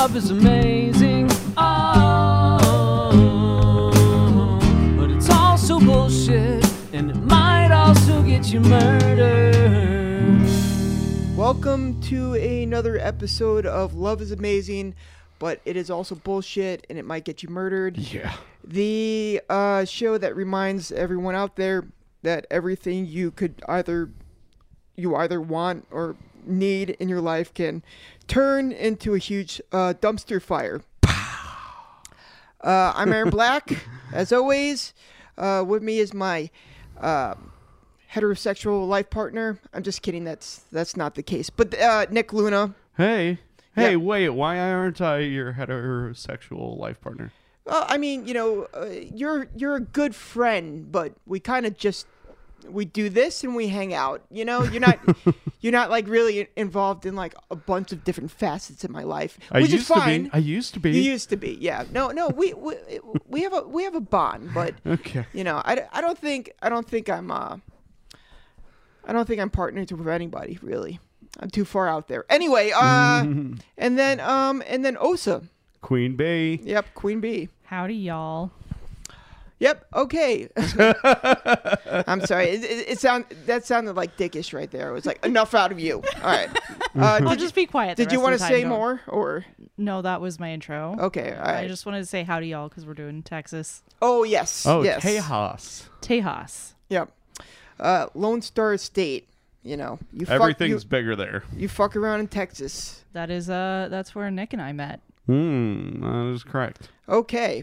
love is amazing. Oh, but it's also bullshit, and it might also get you murdered. Welcome to another episode of Love is Amazing, but it is also bullshit and it might get you murdered. Yeah. The uh, show that reminds everyone out there that everything you could either you either want or need in your life can turn into a huge uh, dumpster fire. Uh, I'm Aaron Black, as always. Uh, with me is my uh, heterosexual life partner. I'm just kidding. That's that's not the case. But uh, Nick Luna. Hey. Hey, Yeah. wait, why aren't I your heterosexual life partner? Well, I mean, you know, uh, you're you're a good friend, but we kind of just we do this and we hang out. You know, you're not you're not like really involved in like a bunch of different facets in my life, I which used is fine. to be. I used to be. you used to be, yeah. No, no, we, we we have a we have a bond, but okay. you know, I, I don't think I don't think I'm uh I don't think I'm partnered with anybody really. I'm too far out there. Anyway, uh, and then um and then Osa. Queen Bee. Yep, Queen Bee. Howdy, y'all. Yep. Okay. I'm sorry. It, it, it sound that sounded like dickish right there. It was like enough out of you. All right. Uh, I'll did just be quiet. did you want want to say more or No, that was my intro. okay? All I just wanted to say howdy, y'all, because we're doing Texas. oh yes. Oh, yes. Tejas. Tejas. Yep. Uh, Lone Star State. You know, you fuck, Everything's you, bigger there. you fuck around in Texas. That is uh, that's where Nick and I met. Hmm, that is correct. Okay.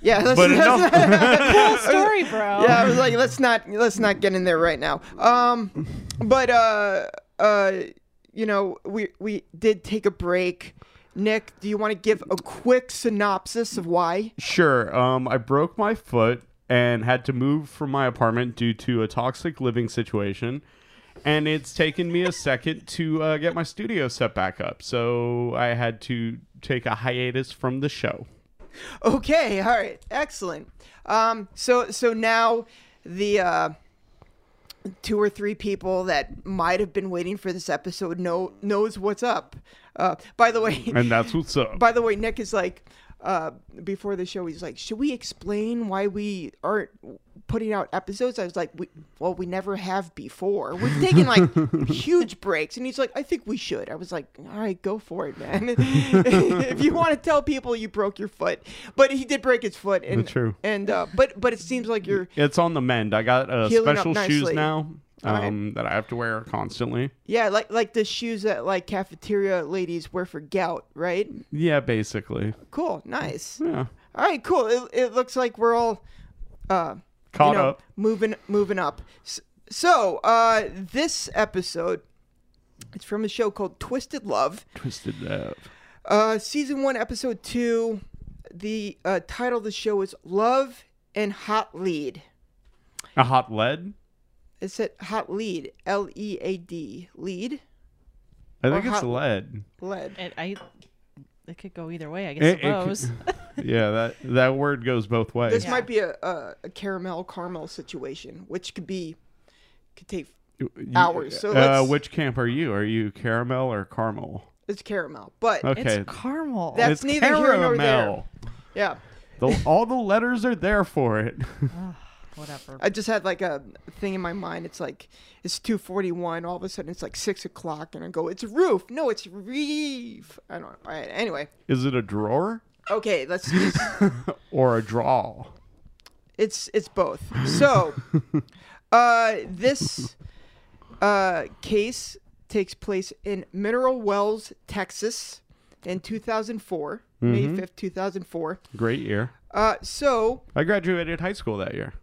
Yeah. Let's, But enough. Cool story, bro. yeah, I was like, let's not let's not get in there right now. Um, but uh, uh, you know, we we did take a break. Nick, do you want to give a quick synopsis of why? Sure. Um, I broke my foot and had to move from my apartment due to a toxic living situation. And it's taken me a second to uh, get my studio set back up. So I had to take a hiatus from the show. Okay, all right, excellent. Um, so so now the uh, two or three people that might have been waiting for this episode know knows what's up. Uh, by the way, And that's what's up. by the way, Nick is like, uh, before the show, he's like, should we explain why we aren't putting out episodes? I was like, we, well, we never have before. We've taken like huge breaks, and he's like, I think we should. I was like, all right, go for it, man. if you want to tell people you broke your foot, but he did break his foot, and True. and uh, but but it seems like you're It's on the mend. I got uh, special shoes now All right. um, that I have to wear constantly. yeah, like like the shoes that like cafeteria ladies wear for gout, right? Yeah, basically. Cool, nice. Yeah. All right, cool. It, it looks like we're all uh, Caught you know, up. moving moving up. So, uh, this episode it's from a show called Twisted Love, Twisted Love. uh, season one, episode two. The uh, title of the show is Love and Hot Lead. A hot lead? It said Hot Lead, L E A D, lead, I think Or it's hot- lead. lead. It, I, it could go either way, I It- guess. it could- suppose. Yeah, that that word goes both ways. This Yeah. might be a, a, a caramel caramel situation, which could be could take. You- hours, so uh, which camp are you? Are you caramel or caramel? It's caramel, but Okay. It's caramel. That's it's neither here nor there. yeah. The, all the letters are there for it. Whatever. I just had like a thing in my mind. It's like it's two forty one. All of a sudden, it's like six o'clock, and I go, "It's roof." No, it's reef. I don't. know. All right. Anyway, Is it a drawer okay. Let's. Just, or a draw? it's it's both. So, uh, this uh case takes place in Mineral Wells, Texas, in two thousand four, May fifth, two thousand four. Great year. Uh, so I graduated high school that year.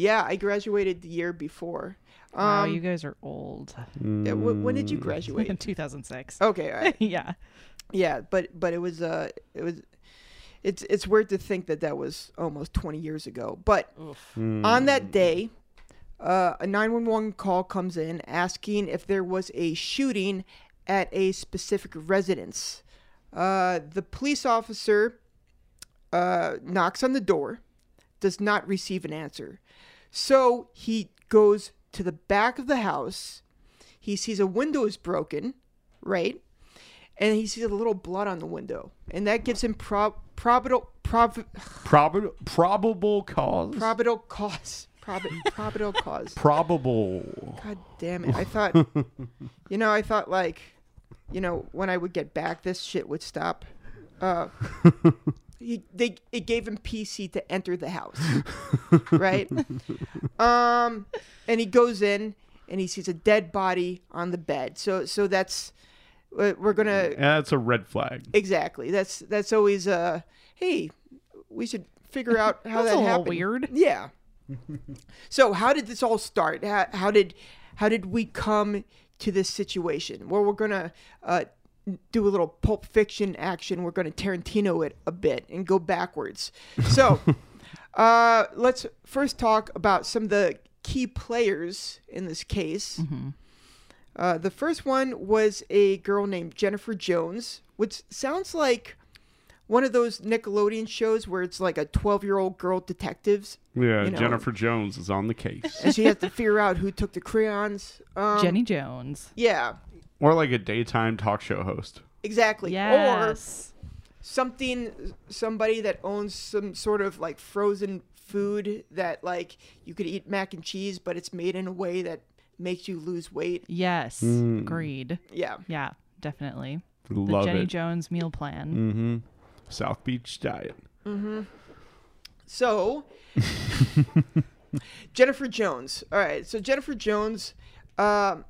Yeah, I graduated the year before. Um, wow, you guys are old. yeah, wh- when did you graduate? In 2006. Okay, all right. yeah. Yeah, but but it was uh it was it's it's weird to think that that was almost 20 years ago. But on that day, uh, a 911 call comes in asking if there was a shooting at a specific residence. Uh, the police officer uh, knocks on the door, does not receive an answer. So he goes to the back of the house. He sees a window is broken, right? and he sees a little blood on the window, and that gives him prob probable prob Prob- probable cause. probable cause. Prob- probable cause. Probable. God damn it! I thought, you know, I thought like, you know, when I would get back, this shit would stop. Uh, he, they it gave him PC to enter the house, right? Um, and he goes in and he sees a dead body on the bed. So so that's uh, we're gonna Yeah, that's a red flag. exactly. That's that's always uh, hey, we should figure out how That's that a little happened. weird. Yeah. so how did this all start? How, how did how did we come to this situation? Well, we're gonna uh, do a little Pulp Fiction action. We're gonna Tarantino it a bit and go backwards. So uh, let's first talk about some of the key players in this case. Uh, the first one was a girl named Jennifer Jones, which sounds like one of those Nickelodeon shows where it's like a 12 year old girl detectives Yeah, You know- Jennifer Jones is on the case. and she has to figure out who took the crayons. Um, Jenny Jones. Yeah, or like a daytime talk show host. exactly. Yes. Or something, somebody that owns some sort of like frozen food that like you could eat mac and cheese, but it's made in a way that makes you lose weight. Yes. Mm. Agreed. Yeah. Yeah, definitely. The Love Jenny it. Jones meal plan. mm-hmm. South Beach diet. So, Jennifer Jones. All right. So Jennifer Jones um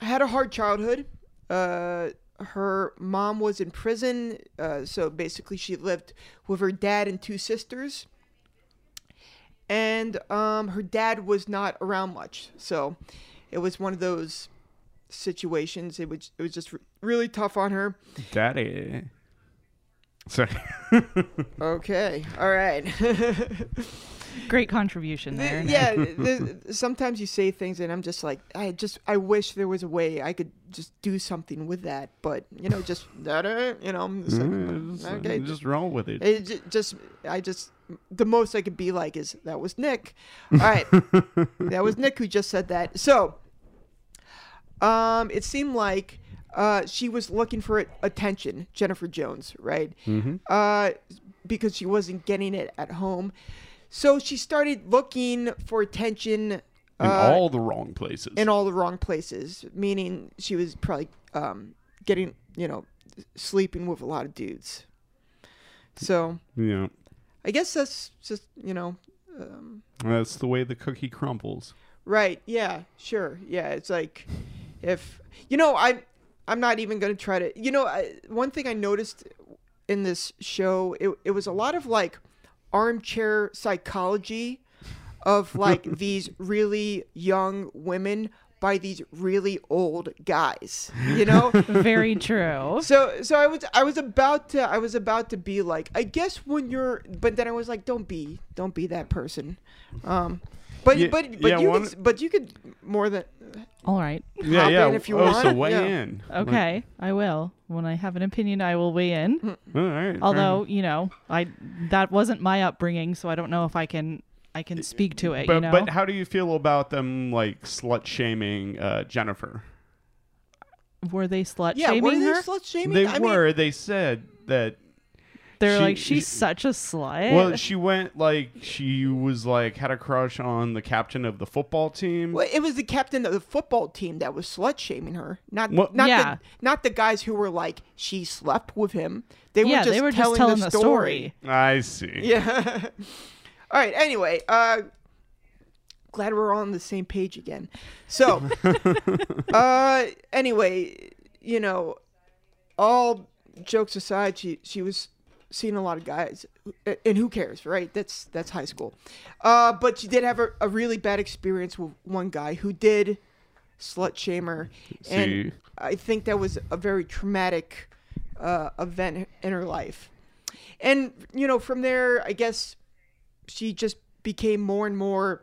had a hard childhood. Uh, her mom was in prison, uh, so basically she lived with her dad and two sisters. And um, her dad was not around much, so it was one of those situations. It was it was just re- really tough on her. Daddy. Sorry. Okay, all right. Great contribution there. Nick. yeah th- sometimes you say things and i'm just like i just i wish there was a way i could just do something with that but you know just da-da, you know I'm just like, Mm, okay just roll with it. it just i just the most i could be like is that was nick all right that was nick who just said that so um it seemed like uh she was looking for attention jennifer jones right Mm-hmm. uh, because she wasn't getting it at home. So she started looking for attention In uh, all the wrong places. in all the wrong places, meaning she was probably um, getting, you know, sleeping with a lot of dudes. So yeah. I guess that's just, you know, um, That's the way the cookie crumbles. right. Yeah, sure. Yeah, it's like if, you know, I'm, I'm not even going to try to, you know, I, one thing I noticed in this show, it, it was a lot of like armchair psychology of like these really young women by these really old guys, you know? Very true. so so I was I was about to I was about to be like I guess when you're but then I was like don't be don't be that person. Um but Yeah, but but yeah, you could but you could more than All right. Yeah, Hop yeah. in if you oh, so weigh Yeah. in. Like, Okay, I will. When I have an opinion, I will weigh in. Hmm. all right. Although, enough. you know, I that wasn't my upbringing, so I don't know if I can I can speak to it. but you know, but how do you feel about them like slut shaming uh, Jennifer? were they slut yeah, were shaming they her? slut shaming? They I mean, were. they said that. They're she- like, she's she- such a slut. Well, she went like she was like had a crush on the captain of the football team. Well, it was the captain of the football team that was slut shaming her, not What- not Yeah. the not the guys who were like she slept with him. They were just they were telling just telling the, the story. story. I see. Yeah. All right. Anyway, uh, glad we're all on the same page again. So, uh, anyway, you know, all jokes aside, she she was seeing a lot of guys, and who cares, right? That's that's high school. Uh, but she did have a, a really bad experience with one guy who did slut shame her, See. and I think that was a very traumatic uh, event in her life. And you know, from there, I guess she just became more and more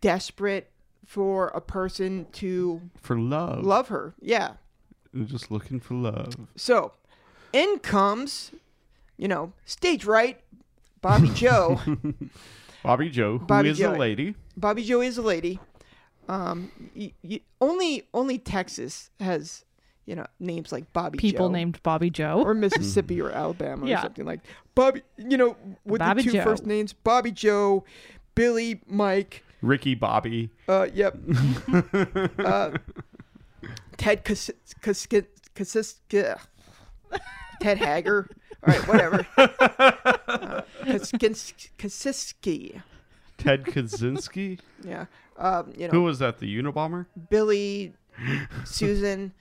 desperate for a person to For love. love her. Yeah. Just looking for love. So, in comes, you know, stage right, Bobby Joe. Bobbi Jo, who is Bobby a Joe. lady. Bobbi Jo is a lady. Um, y- y- only only Texas has, you know, names like Bobby People Joe. named Bobby Joe. or Mississippi or Alabama or something like Bobby. You know, with Bobby the two Joe. first names, Bobby Joe, Billy, Mike. Ricky Bobby. Uh, yep. uh, Ted Kas- Kas- Kas- Kas- Ted Hager. All right, whatever. Uh, Kasiski. Ted Kaczynski. Yeah. Um, you know, Who was that? The Unabomber? Billy, Susan,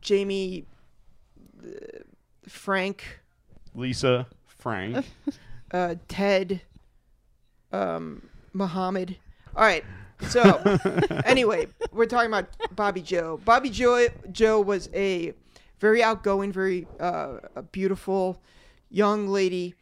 Jamie, uh, Frank, Lisa. Frank. uh, Ted, um, Muhammad. All right. So, anyway, we're talking about Bobbi Jo. Bobbi Jo Joe was a very outgoing, very uh, beautiful young lady,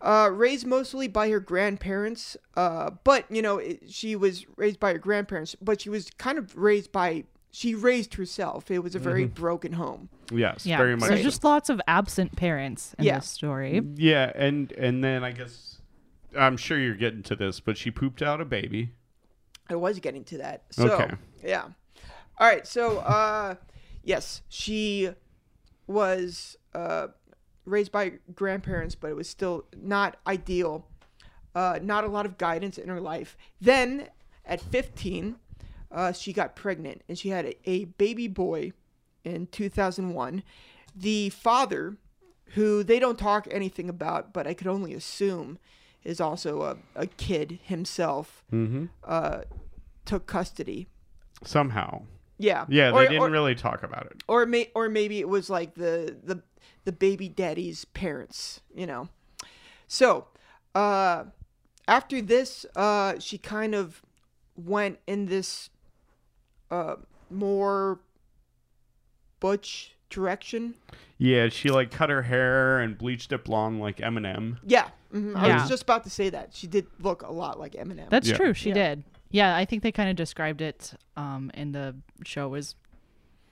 uh, raised mostly by her grandparents. Uh, but you know, it, she was raised by her grandparents, but she was kind of raised by she raised herself. It was a very broken home. Yes, yeah. very much. so so. just lots of absent parents in Yeah. this story. Yeah, and and then I guess I'm sure you're getting to this, but she pooped out a baby. I was getting to that. So, Okay. yeah. All right. So, uh, yes, she was uh, raised by grandparents, but it was still not ideal. Uh, not a lot of guidance in her life. Then, at 15, uh, she got pregnant and she had a, a baby boy in 2001. The father, who they don't talk anything about, but I could only assume is also a, a kid himself, Mm-hmm. uh, took custody. Somehow. Yeah. Yeah, they Or- didn't or, really talk about it. or may, or maybe it was like the the the baby daddy's parents, you know. So, uh after this, uh she kind of went in this uh more butch direction. Yeah, she like cut her hair and bleached it blonde like Eminem. Yeah. mhm, I was just about to say that. She did look a lot like Eminem. That's Yeah. true. She Yeah. did. Yeah, I think they kind of described it um, in the show as,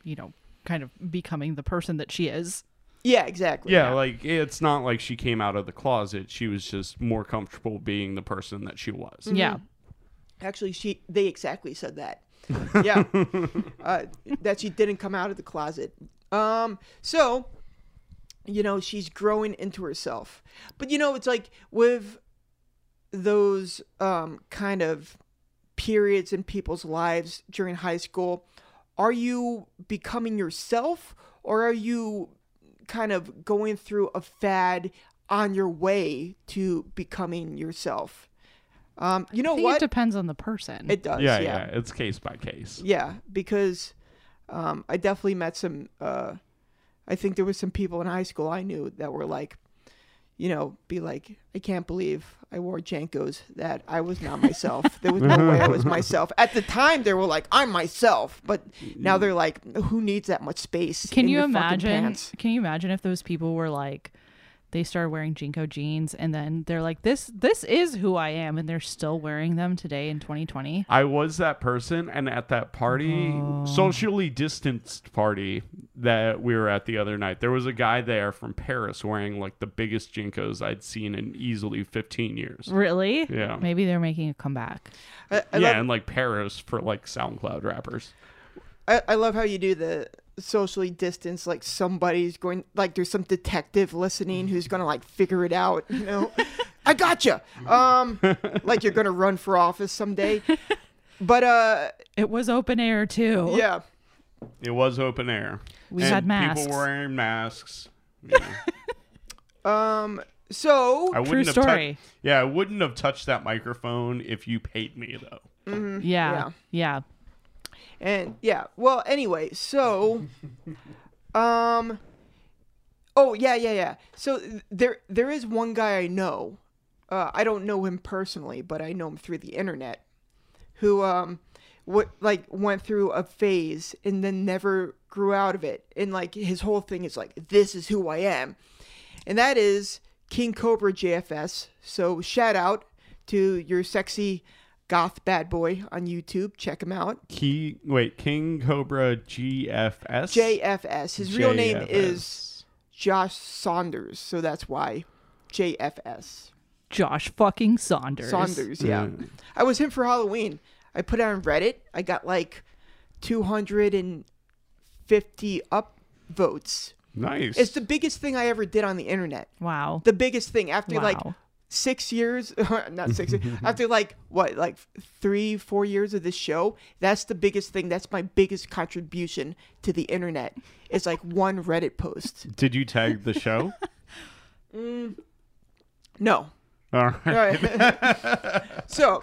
you know, kind of becoming the person that she is. yeah, exactly. Yeah, like it's not like she came out of the closet. She was just more comfortable being the person that she was. Mm-hmm. Yeah. Actually, she they exactly said that. Yeah, uh, that she didn't come out of the closet. Um, so you know she's growing into herself, but you know it's like with those um kind of periods in people's lives during high school. Are you becoming yourself, or are you kind of going through a fad on your way to becoming yourself? Um, you know I think what? it depends on the person. It does. yeah, Yeah. yeah, It's case by case. Yeah, because um, I definitely met some. Uh, I think there was some people in high school I knew that were like, you know, be like, I can't believe I wore JNCOs. That I was not myself. there was no way I was myself. At the time, they were like, I'm myself, but now they're like, who needs that much space? Can in you your imagine? pants? Can you imagine if those people were like, they started wearing JNCO jeans and then they're like, this this is who I am, and they're still wearing them today in 2020. I was that person, and at that party, Oh. socially distanced party that we were at the other night, there was a guy there from Paris wearing like the biggest JNCOs I'd seen in easily 15 years. Really? Yeah. Maybe they're making a comeback. I, I yeah, love, and like Paris for like SoundCloud rappers. I, I love how you do the socially distance like somebody's going like there's some detective listening who's gonna like figure it out you know i gotcha um like you're gonna run for office someday but uh It was open air too. yeah It was open air. We and had masks. People wearing masks. You know. um so I True wouldn't have tou- story. yeah, I wouldn't have touched that microphone if you paid me though. yeah. Yeah. And yeah well anyway so um oh yeah yeah yeah. So there there is one guy i know uh, i don't know him personally but i know him through the internet who um what like went through a phase and then never grew out of it. And like his whole thing is like this is who i am. And that is king cobra jfs so shout out to your sexy goth bad boy on youtube check him out Key wait, King Cobra GFS. JFS. His real name JFS. is Josh Saunders, so that's why JFS. Josh fucking Saunders. Saunders, yeah. Yeah. I was him for Halloween. I put it on Reddit. I got like 250 50 upvotes. Nice. It's the biggest thing I ever did on the internet. Wow. The biggest thing after like Wow. Six years, not six, after like what, like three, four years of this show. That's the biggest thing. That's my biggest contribution to the internet. It's like one Reddit post. Did you tag the show? No, All right. All right. so,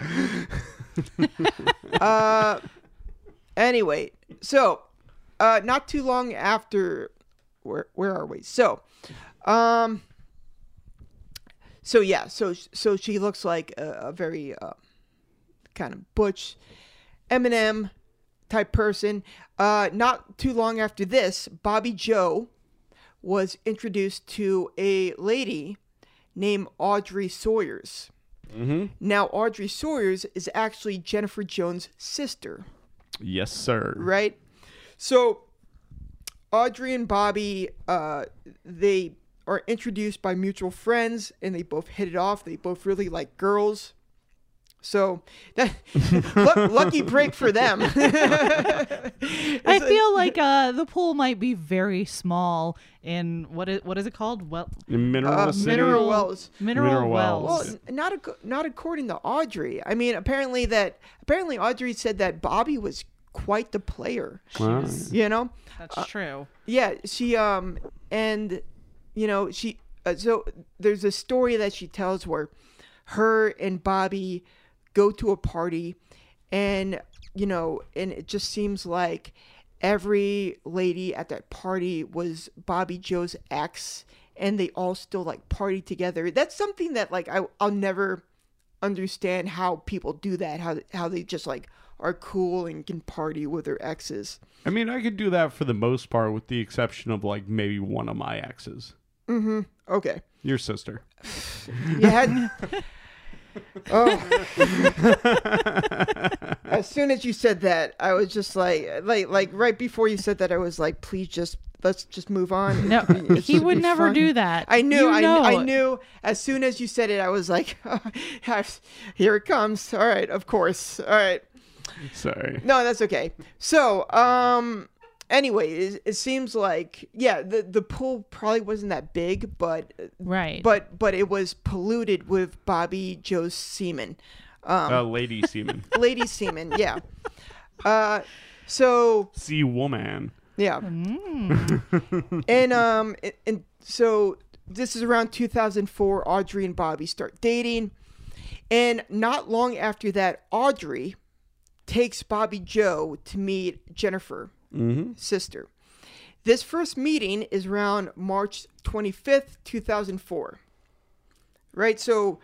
uh, anyway, so, uh, not too long after, where where are we? So, um, so yeah, so so she looks like a, a very uh, kind of butch, Eminem type person. Uh, not too long after this, Bobbi Jo was introduced to a lady named Audrey Sawyers. Now, Audrey Sawyers is actually Jennifer Jones' sister, Yes, sir. right? So, Audrey and Bobbi, uh, they are introduced by mutual friends, and they both hit it off. They both really like girls. So, that, lu- lucky break for them. I feel like uh, the pool might be very small in what is what is it called? Well, Mineral Uh, City. mineral wells. mineral, Mineral wells. Well, wells. n- not ac- not according to Audrey. I mean, apparently that apparently Audrey said that Bobbi was quite the player. Wow. You know, That's true. yeah. She um and you know she uh, so there's a story that she tells where her and Bobbi go to a party and you know and it just seems like every lady at that party was Bobbi Jo's ex and they all still like party together. That's something that like I I'll never understand how people do that how how they just like are cool and can party with their exes. I mean, I could do that for the most part, with the exception of like maybe one of my exes, Okay. your sister. You had. oh. as soon as you said that, I was just like, like, like right before you said that, I was like, please just let's just move on. No, he would never fun." do that. I knew, You I, know I it. knew. As soon as you said it, I was like, here it comes. All right, of course. All right. Sorry. No, that's okay. So, um, anyway, it, it seems like yeah, the the pool probably wasn't that big, but Right. but but it was polluted with Bobbi Jo's semen, Uh, lady seaman. lady semen. Yeah. Uh, so Sea woman. yeah, Mm. and um, and, and so this is around 2004. Audrey and Bobbi start dating, and not long after that, Audrey takes Bobbi Jo to meet Jennifer, sister. This first meeting is around March 25th, 2004. Right? So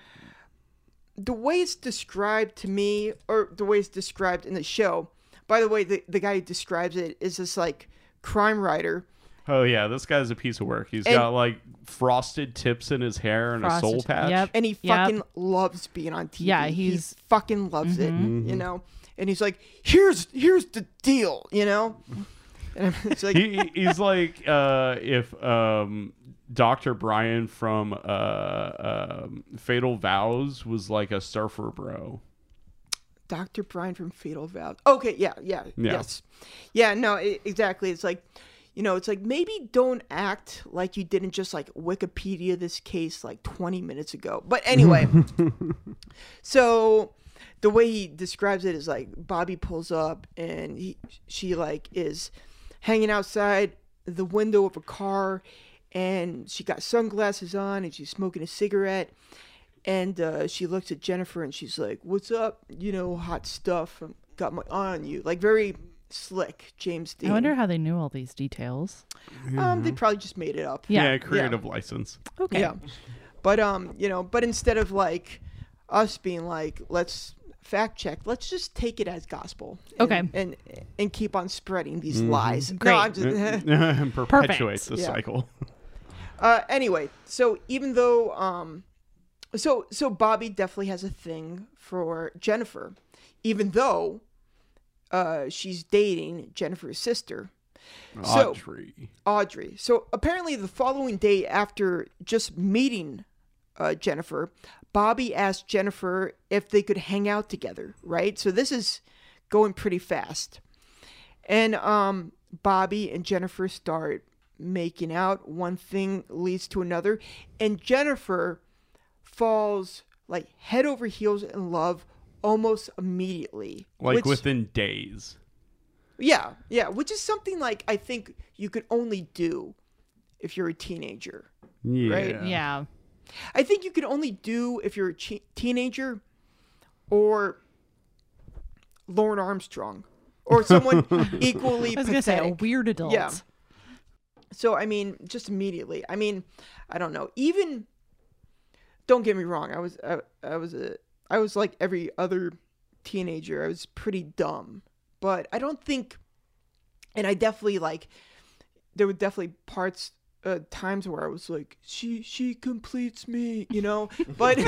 the way it's described to me, or the way it's described in the show, by the way, the, the guy who describes it is this like crime writer. Oh yeah, this guy's a piece of work. He's And- got like frosted tips in his hair and a soul patch. yep. and he Yep. fucking loves being on TV. Yeah, he he's- fucking loves it, mm-hmm. you know. And he's like, "Here's here's the deal," you know. And it's like, he he's like uh, if um, Dr. Brian from uh, um, Fatal Vows was like a surfer bro. Dr. Brian from Fatal Vows. Okay, yeah, yeah, Yeah. yes, yeah. No, i exactly. It's like, you know, it's like maybe don't act like you didn't just like Wikipedia this case like 20 minutes ago. But anyway, so the way he describes it is like Bobbi pulls up and he, she like is hanging outside the window of a car and she got sunglasses on and she's smoking a cigarette and uh, she looks at Jennifer and she's like, "What's up? You know, hot stuff. I got my eye on you." Like very slick, James Dean. I wonder how they knew all these details. um, they probably just made it up. Yeah. creative license. Okay. Yeah. But um, you know, but instead of like us being like, "Let's fact check," let's just take it as gospel. And, Okay. And and keep on spreading these Mm-hmm. lies. Great. No, I'm just. and perpetuate the Yeah. cycle. Uh, anyway, so even though um, so so Bobbi definitely has a thing for Jennifer, even though uh she's dating Jennifer's sister, So- Audrey. Audrey. So apparently, the following day after just meeting uh, Jennifer, Bobbi asked Jennifer if they could hang out together. Right. So this is going pretty fast, and um, Bobbi and Jennifer start making out. One thing leads to another, and Jennifer falls like head over heels in love almost immediately. Like which- within days. yeah, yeah, which is something like I think you could only do if you're a teenager. Yeah. Right? Yeah. I think you could only do if you're a che- teenager or Lauren Armstrong or someone equally I was gonna say a weird adult. Yeah. So I mean, just immediately. I mean, I don't know. Even don't get me wrong. I was I, I was a I was like every other teenager. I was pretty dumb, but I don't think. And I definitely like. There were definitely parts. Uh, times where I was like, she she completes me, you know, but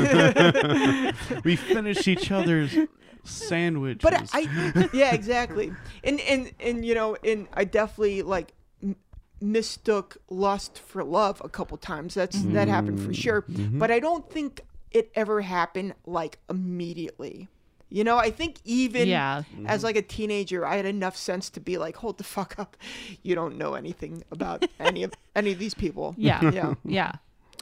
we finish each other's sandwiches. But I, yeah, exactly. And and and you know, and I definitely like m- mistook lust for love a couple times. That's that happened for sure. But I don't think it ever happened like immediately. You know, I think even Yeah. as like a teenager, I had enough sense to be like, "Hold the fuck up! You don't know anything about any of any of these people." Yeah. yeah. Yeah.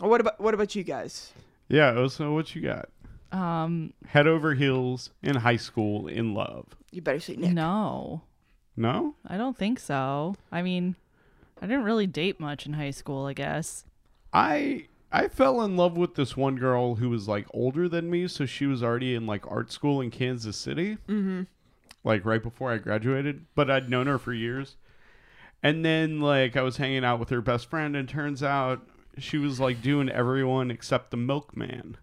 What about what about you guys? yeah. So what you got? Um. Head over heels in high school in love. You better say Nick. No, No. I don't think so. I mean, I didn't really date much in high school. I guess. I I fell in love with this one girl who was like older than me, so she was already in like art school in Kansas City. Mm-hmm. Like right before I graduated, but I'd known her for years. And then like I was hanging out with her best friend, and turns out she was like doing everyone except the milkman.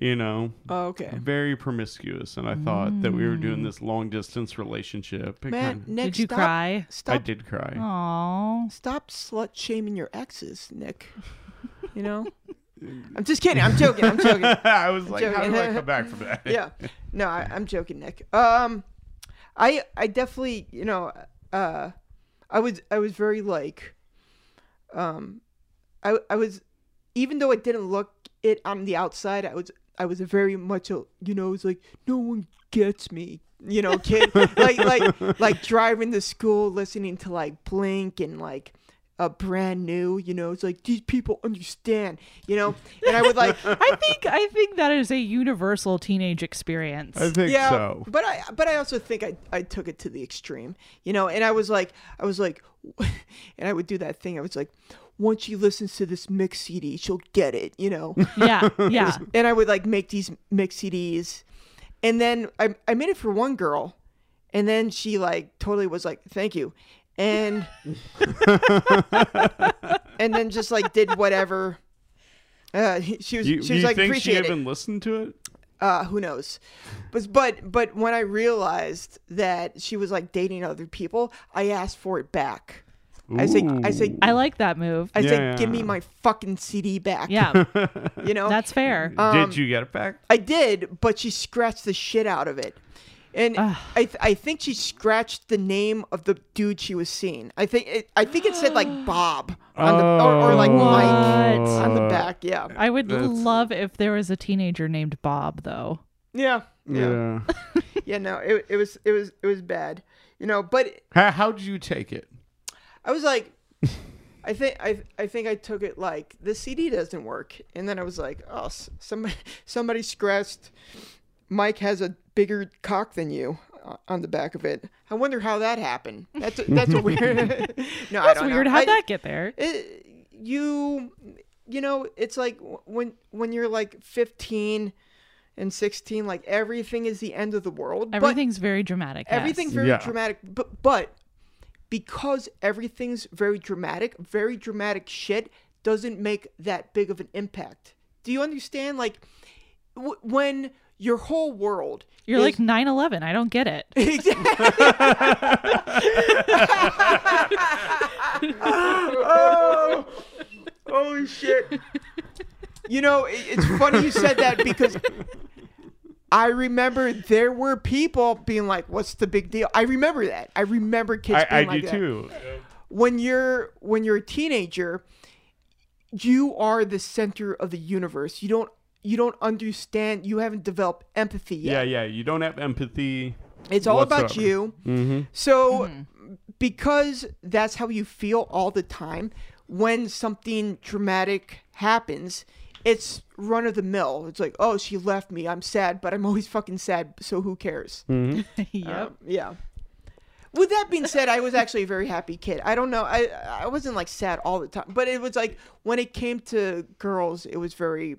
You know, Oh, okay. very promiscuous, and I thought that we were doing this long distance relationship. It Man, kinda- Nick, Did you stop, cry? Stop I did cry. Oh. stop slut shaming your exes, Nick. You know? I'm just kidding. I'm joking. I'm joking. I was like, how joking. do I come back from that? Yeah. No, I, I'm joking, Nick. Um, I I definitely you know uh, I was I was very like, um, I I was even though it didn't look it on the outside, I was I was very much a you know it was like no one gets me. You know, kid, like like like driving to school, listening to like Blink and like a brand new. You know, it's like these people understand. You know, and I would like I think I think that is a universal teenage experience. I think yeah, so. but I but I also think I I took it to the extreme, you know. And I was like, I was like, and I would do that thing. I was like, once she listens to this mix CD, she'll get it, you know. yeah. Yeah. and I would like make these mix CDs, and then I I made it for one girl, and then she like totally was like, thank you, and and then just like did whatever. Uh, she was You, she was you like think she appreciate it even listened to it? uh who knows but but but when i realized that she was like dating other people i asked for it back i say i say I like that move. i Yeah, said give me my fucking cd back Yeah. you know That's fair. um, Did you get it back? i did but she scratched the shit out of it and I, th- I think she scratched the name of the dude she was seeing. I think it, I think it said like Bob on the or, or like oh. Mike What? on the back. Yeah, I would That's- love if there was a teenager named Bob though. yeah, yeah, yeah. no, it, it was it was it was bad, you know. But How how did you take it? I was like, I think I I think I took it like the CD doesn't work, and then I was like, oh, s- somebody somebody scratched. Mike has a bigger cock than you uh, on the back of it. I wonder how that happened. That's a, that's a weird. no, I That's don't weird. know. How'd I- that get there? it, you you know it's like when when you're like 15 and 16 like everything is the end of the world but Everything's very dramatic. yes. everything's very Yeah. dramatic but but because everything's very dramatic very dramatic shit doesn't make that big of an impact do you understand like w- when your whole world You're is- like 9/11. I don't get it. oh, holy shit. You know, it's funny you said that because I remember there were people being like, "What's the big deal?" I remember that. I remember kids I, I being like do that. too. When you're when you're a teenager, you are the center of the universe. You don't you don't understand. You haven't developed empathy Yeah, yet. yeah. yeah. You don't have empathy. It's all about you. Mm-hmm. So because that's how you feel all the time when something dramatic happens it's run of the mill it's like oh she left me i'm sad but i'm always fucking sad so who cares yep. Um, yeah with that being said i was actually a very happy kid i don't know i i wasn't like sad all the time but it was like when it came to girls it was very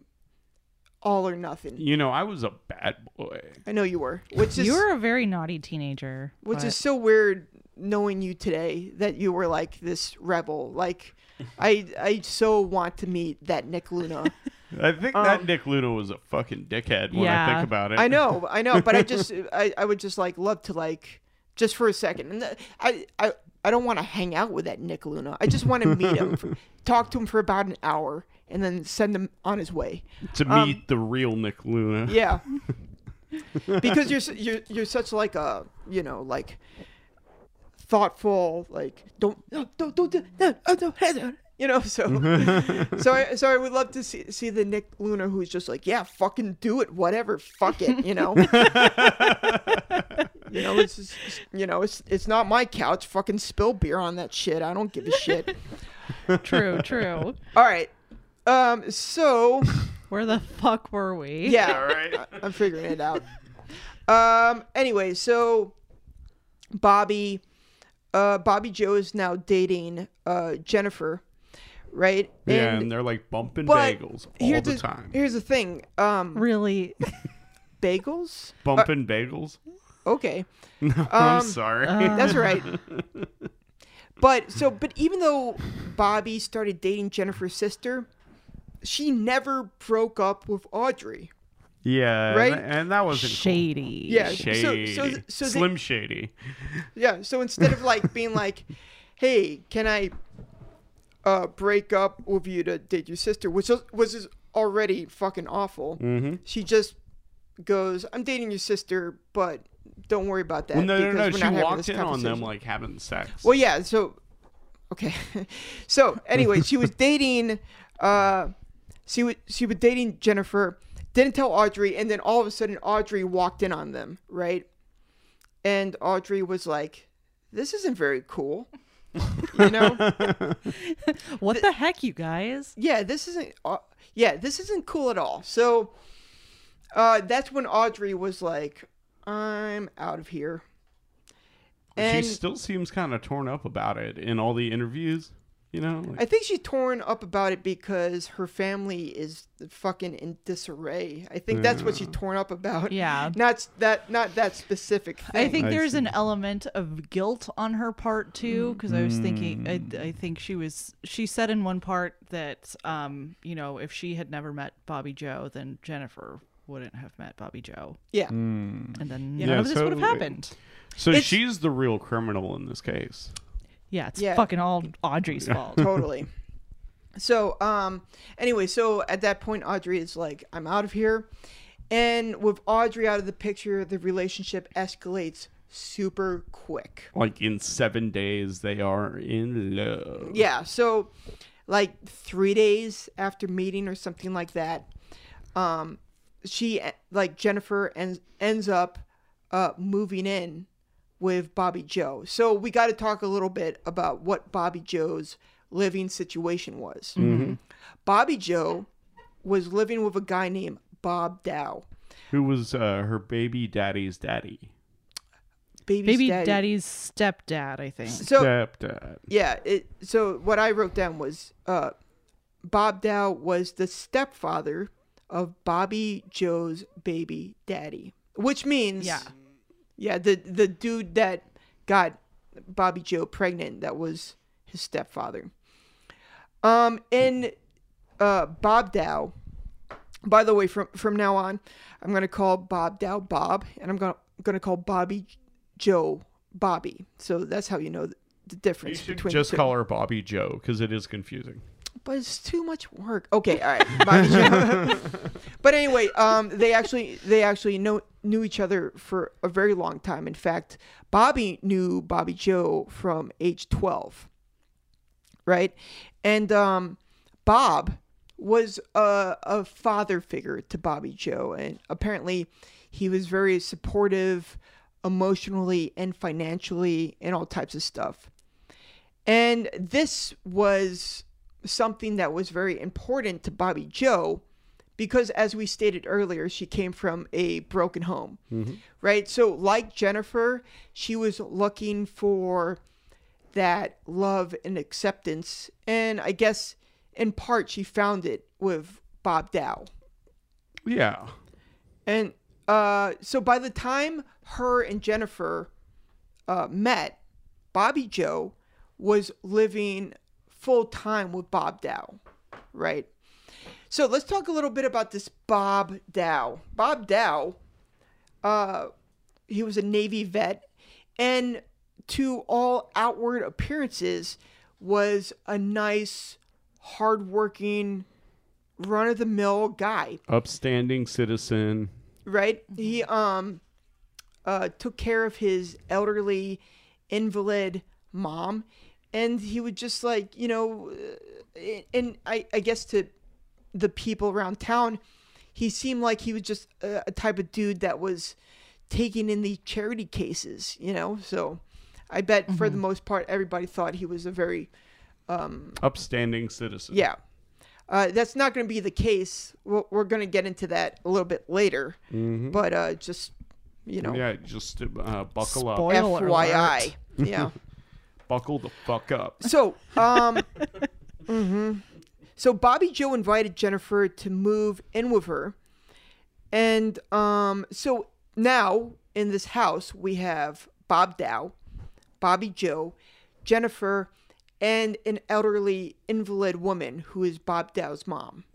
all or nothing You know, I was a bad boy. i know you were which is you were a very naughty teenager. which but- is so weird knowing you today that you were like this rebel like i i so want to meet that nick luna I think that Nick Luna was a fucking dickhead when I think about it. Um, i know i know but i just I, I would just like love to like just for a second and th- i i I don't want to hang out with that Nick Luna. I just want to meet him, for, talk to him for about an hour, and then send him on his way. to meet the real Nick Luna. um, Yeah, because you're you're you're such like a you know like thoughtful like don't no, don't don't do no, oh, no, no, you know so so I, so I would love to see see the Nick Luna who's just like yeah fucking do it whatever fuck it you know you know it's just, you know it's it's not my couch fucking spill beer on that shit I don't give a shit true, true. all right um so Where the fuck were we? yeah All right. I- I'm figuring it out. Um. Anyway, so Bobbi, uh, Bobbi Jo is now dating uh Jennifer, right? Yeah, and they're like bumping bagels all here's the time. Here's the thing. Um, Really? bagels. Bumping bagels. Okay, I'm Um, sorry. that's right. But so, but even though Bobbi started dating Jennifer's sister, she never broke up with Audrey. yeah, right? and, and that wasn't cool. Shady. Yeah. Shady. So, so, so they- Slim Shady. Yeah. So instead of like being like, "Hey, can I uh, break up with you to date your sister," which was, was already fucking awful, Mm-hmm. she just goes, "I'm dating your sister, but don't worry about that." Well, no, no, no. She walked in on them like having sex. Well, yeah. So, okay. so anyway, she was dating. Uh, she was she was dating Jennifer. Didn't tell Audrey, and then all of a sudden, Audrey walked in on them, right? And Audrey was like, "This isn't very cool," you know? What the heck, you guys? yeah, this isn't. Uh, yeah, this isn't cool at all. So, uh, that's when Audrey was like, "I'm out of here." And she still seems kind of torn up about it in all the interviews. You know, like, I think she's torn up about it because her family is fucking in disarray. I think that's what she's torn up about. Yeah. Not that not that specific thing. I think I there's see. an element of guilt on her part too, because I was thinking, I, I think she was, she said in one part that, um, you know, if she had never met Bobbi Jo, then Jennifer wouldn't have met Bobbi Jo, yeah. and then Yeah, none of this would have happened. so it's- she's the real criminal in this case. Yeah, it's Yeah. fucking all Audrey's fault. Totally. So, um anyway, so at that point Audrey is like, I'm out of here. And with Audrey out of the picture, the relationship escalates super quick. Like in seven days, they are in love. Yeah, so like three days after meeting or something like that, um, she like Jennifer ends ends up uh moving in with Bobbi Jo. So we got to talk a little bit about what Bobbi Jo's living situation was. Bobbi Jo was living with a guy named Bob Dow. Who was uh, her baby daddy's daddy? Baby's Baby daddy. daddy's stepdad, I think. So Stepdad. Yeah, it so what I wrote down was uh Bob Dow was the stepfather of Bobbi Jo's baby daddy. Which means Yeah. Yeah, the the dude that got Bobbi Jo pregnant that was his stepfather. Um and uh Bob Dow by the way from from now on I'm going to call Bob Dow Bob and I'm going to going to call Bobbi Jo Bobbi. So that's how you know the, difference. You should between just call her Bobbi Jo because it is confusing. But it's too much work. Okay, all right, but anyway, um, they actually they actually know knew each other for a very long time. In fact, Bobby knew Bobbi Jo from age twelve, right? And um, Bob was a, a father figure to Bobbi Jo, and apparently he was very supportive emotionally and financially and all types of stuff. And this was something that was very important to Bobbi Jo because, as we stated earlier, she came from a broken home, right? So, like Jennifer, she was looking for that love and acceptance. And I guess in part she found it with Bob Dow. Yeah. And uh, so by the time her and Jennifer uh, met, Bobbi Jo was living full time with Bob Dow, right? So let's talk a little bit about this Bob Dow. Bob Dow, uh, he was a Navy vet, and to all outward appearances, was a nice, hardworking, run of the mill guy Upstanding citizen. right? He um uh took care of his elderly invalid mom and he would just like, you know, uh, and I I guess to the people around town, he seemed like he was just a, a type of dude that was taking in the charity cases, you know? So I bet for the most part everybody thought he was a very um, Upstanding citizen. yeah. Uh, that's not going to be the case. We're, we're going to get into that a little bit later. But uh, just, you know, Yeah, just uh, buckle up. Spoil- Spoiler FYI. yeah. Buckle the fuck up. So, um, mhm. so Bobbi Jo invited Jennifer to move in with her, and um, so now in this house we have Bob Dow, Bobbi Jo, Jennifer, and an elderly invalid woman who is Bob Dow's mom,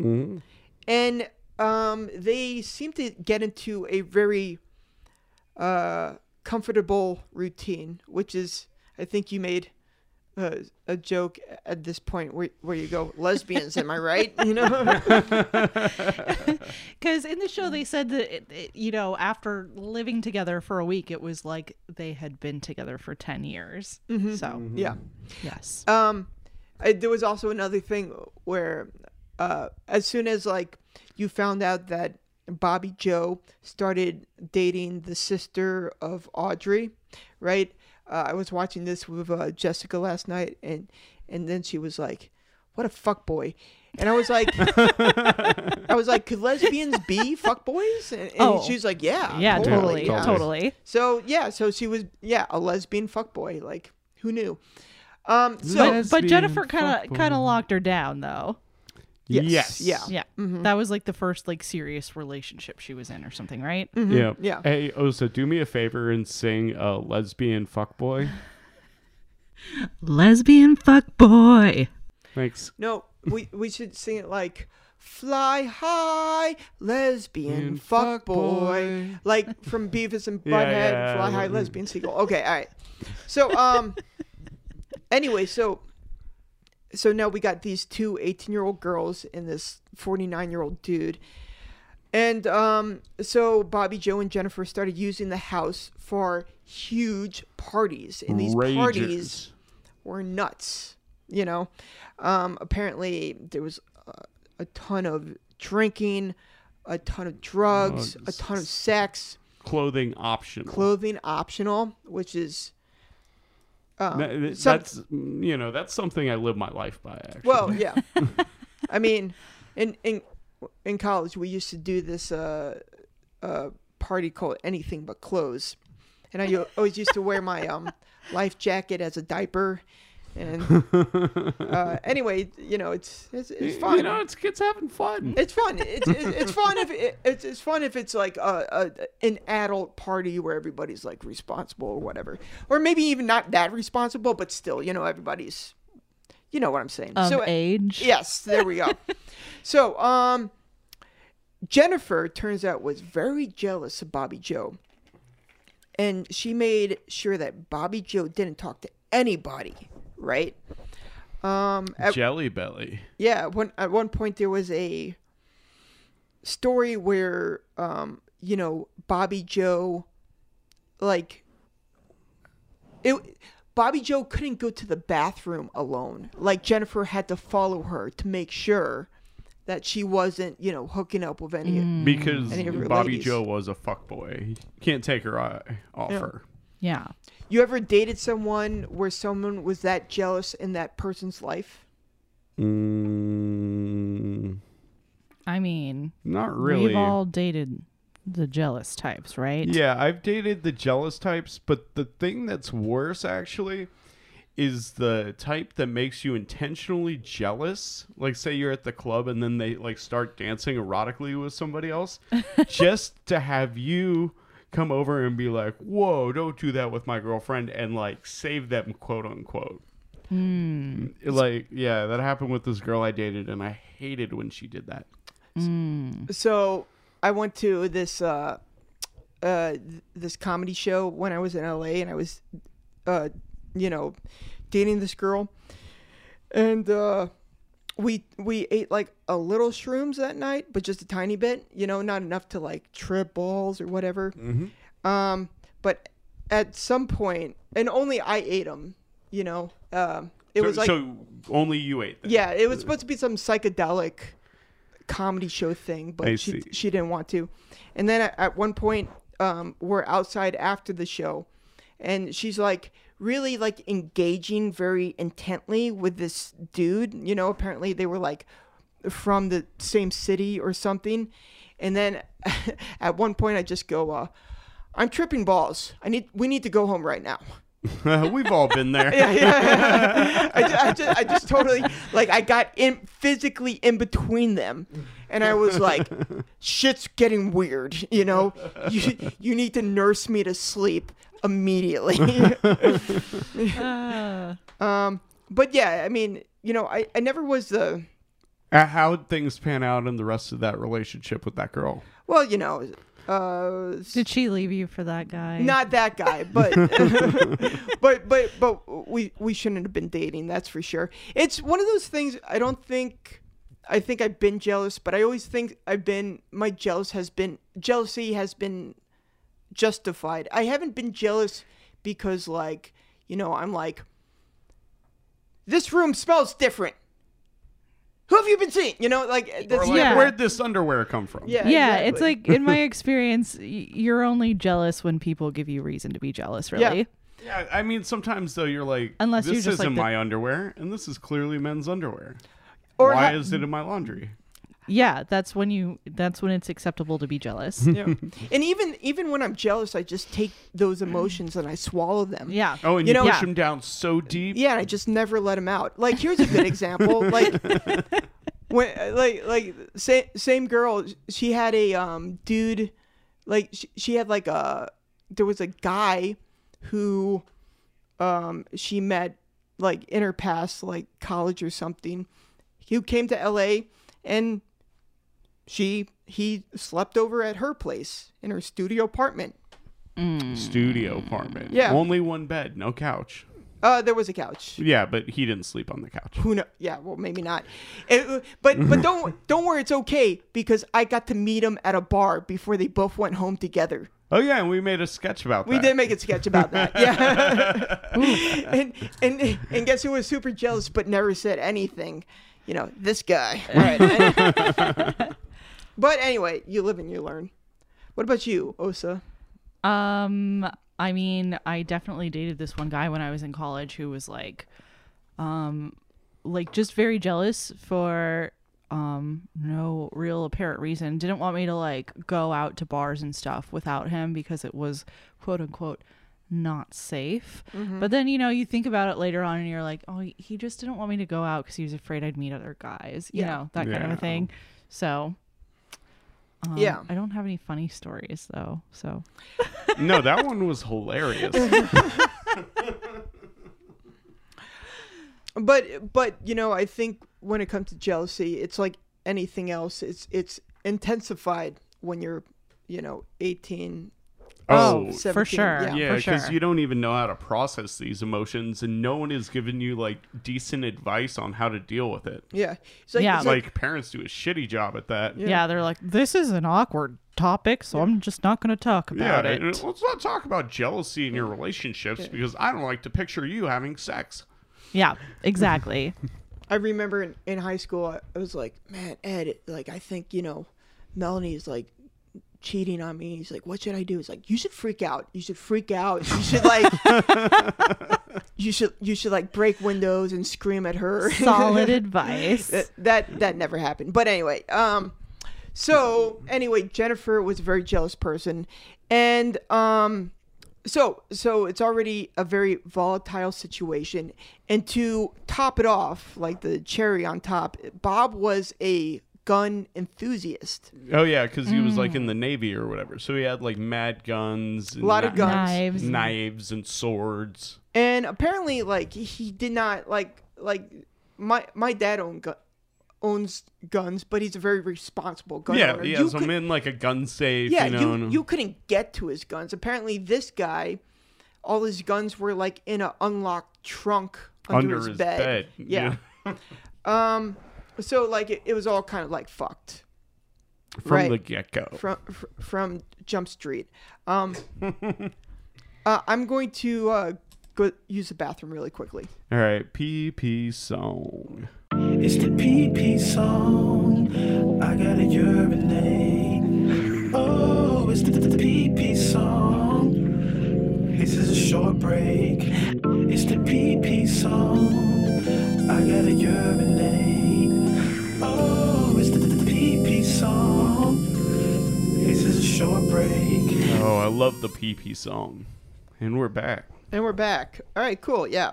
and um, they seem to get into a very uh, comfortable routine, which is, I think you made uh, a joke at this point where, where you go, lesbians, am I right? You know? Because in the show they said that it, it- you know after living together for a week, it was like they had been together for ten years. So yeah. yes, Um, I, there was also another thing where, uh, as soon as like you found out that Bobbi Jo started dating the sister of Audrey, right? Uh, I was watching this with uh, Jessica last night, and and then she was like, "What a fuck boy," and I was like, I was like, "Could lesbians be fuck boys?" And, and Oh. she's like, "Yeah, yeah, totally, yeah." totally. So yeah, so she was yeah a lesbian fuck boy. Like who knew? Um, so But, Lesbian but Jennifer kind of kind of locked her down though. Yes, Yes. yeah. Yeah, Mm-hmm. that was like the first like serious relationship she was in or something, right? Yeah. Yeah. Hey, Osa, do me a favor and sing a lesbian fuckboy. Lesbian fuck boy. Thanks. No, we we should sing it like "Fly high, lesbian Lesbian fuck boy," fuckboy. like from Beavis and Yeah, Butthead. yeah, Fly high, yeah. lesbian seagull. Okay, all right. So um, anyway, so so now we got these two 18 year old girls and this 49 year old dude. And um, so Bobbi Jo and Jennifer started using the house for huge parties, and these Ragers. parties were nuts. You know, um, apparently there was uh, a ton of drinking, a ton of drugs, a ton of sex, Clothing optional. clothing optional, which is um, That- some- that's you know that's something I live my life by. Actually. well, yeah. I mean, in in in college we used to do this uh, uh, party called Anything But Clothes, and I always used to wear my um, life jacket as a diaper. And uh, anyway, you know, it's it's, it's fun. You know, it's kids having fun. It's fun. It's, it's, it's fun if it, it's, it's fun if it's like a, a an adult party where everybody's like responsible or whatever, or maybe even not that responsible, but still, you know, everybody's, you know what I'm saying. Of so age. yes, there we go. so um, Jennifer turns out was very jealous of Bobbi Jo, and she made sure that Bobbi Jo didn't talk to anybody. Right. Um, at- Jelly belly. yeah, one at one point there was a story where um, you know, Bobbi Jo like it Bobbi Jo couldn't go to the bathroom alone. Like Jennifer had to follow her to make sure that she wasn't, you know, hooking up with any. Mm. Because Any Bobbi ladies. Jo was a fuckboy. Can't take her eye off Yeah. her. Yeah. You ever dated someone where someone was that jealous in that person's life? Mm, I mean, not really. we've all dated the jealous types, right? Yeah, I've dated the jealous types, but the thing that's worse actually is the type that makes you intentionally jealous. Like say you're at the club and then they like start dancing erotically with somebody else just to have you come over and be like, "Whoa, don't do that with my girlfriend," and like save them, quote unquote. Hmm. Like, yeah, that happened with this girl I dated, and I hated when she did that. So I went to this uh, uh, th- this comedy show when I was in LA, and I was, uh, you know, dating this girl, and uh, we we ate like a little shrooms that night, but just a tiny bit, you know, not enough to like trip balls or whatever. Um, but at some point, and only I ate them, you know. Um, it so, was like so only you ate them. yeah, it was supposed to be some psychedelic comedy show thing, but I she see. she didn't want to. And then at, at one point, um, we're outside after the show, and she's like really like engaging very intently with this dude. You know, apparently they were like from the same city or something. And then at one point, I just go, uh, "I'm tripping balls. I need we need to go home right now." We've all been there. I, ju- I, just, I just totally like I got in physically in between them, and I was like, "Shit's getting weird." You know, you you need to nurse me to sleep immediately. Uh, um, but yeah, I mean, you know, I I never was the Uh, How'd things pan out in the rest of that relationship with that girl? well, you know, uh, did she leave you for that guy? not that guy, but but but but we we shouldn't have been dating. That's for sure. It's one of those things. I don't think. I think I've been jealous, but I always think I've been my jealous has been jealousy has been justified. I haven't been jealous because like you know I'm like this room smells different. Who have you been seeing? You know, like Or like, Yeah. where'd this underwear come from? yeah, yeah, it's like in my experience, you're only jealous when people give you reason to be jealous. Really, Yeah. Yeah, I mean, sometimes though you're like, Unless this you're just isn't like the- my underwear, and this is clearly men's underwear. Or Why ha- is it in my laundry? Yeah. That's when you. That's when it's acceptable to be jealous. yeah. and even even when I'm jealous, I just take those emotions and I swallow them. yeah. Oh, and You you, know- push Yeah. them down so deep. Yeah, and I just never let them out. Like here's a good example. Like when like like same same girl, she had a um dude like she, she had like a there was a guy who um she met like in her past like college or something. who came to LA and she he slept over at her place in her studio apartment. Studio apartment. Yeah. Only one bed, no couch. Uh there was a couch. Yeah, but he didn't sleep on the couch. who know yeah well maybe not It- but but don't don't worry it's okay because i got to meet him at a bar before they both went home together Oh yeah, and we made a sketch about we that. did make a sketch about that yeah and, and and guess who was super jealous but never said anything you know this guy All right. But anyway you live and you learn what about you osa Um, I mean, I definitely dated this one guy when I was in college who was like, um, like just very jealous for um no real apparent reason. Didn't want me to like go out to bars and stuff without him because it was quote unquote not safe. But then you know you think about it later on and you're like, oh, he- he just didn't want me to go out because he was afraid I'd meet other guys. You Yeah. know that kind of a thing. So. Um, Yeah. I don't have any funny stories though. So No, that one was hilarious. but but you know i think when it comes to jealousy it's like anything else it's it's intensified when you're you know 18 Oh, oh, for sure. yeah. yeah, for because sure. you don't even know how to process these emotions, and no one is giving you like decent advice on how to deal with it. yeah it's like, Yeah. it's Like, parents do a shitty job at that. Yeah. they're like, this is an awkward topic, so I'm just not going to talk about and it. let's not talk about jealousy in your relationships because I don't like to picture you having sex. Yeah, exactly. I remember in, in high school, I, I was like, man, Ed, like I think you know, Melanie's like cheating on me. He's like, what should I do? He's like, you should freak out. You should freak out. You should like, you should you should like break windows and scream at her. Solid advice. that, that that never happened. But anyway, um, so anyway, Jennifer was a very jealous person, and um, so so it's already a very volatile situation, and to top it off, like the cherry on top, Bob was a gun enthusiast. Oh yeah, because he was like Mm. in the navy or whatever, so he had like mad guns, and A lot of kni- guns. Knives. knives, and swords. and apparently like he did not like like my my dad owned gu- owns guns but he's a very responsible gun yeah, owner he You has them could- in like a gun safe. yeah you know, you, and- you couldn't get to his guns apparently this guy all his guns were like in a unlocked trunk under, his, bed, yeah um so like it, it was all kind of like fucked from Right. the get go. from fr- from Jump Street. Um, uh, I'm going to uh, go use the bathroom really quickly. All right, PP song. It's the PP song. I gotta urinate. Oh, it's the, the, the PP song. This is a short break. It's the PP song. I gotta urinate. Song. This is a short break. Oh, I love the PP song. And we're back. And we're back. All right, cool. Yeah.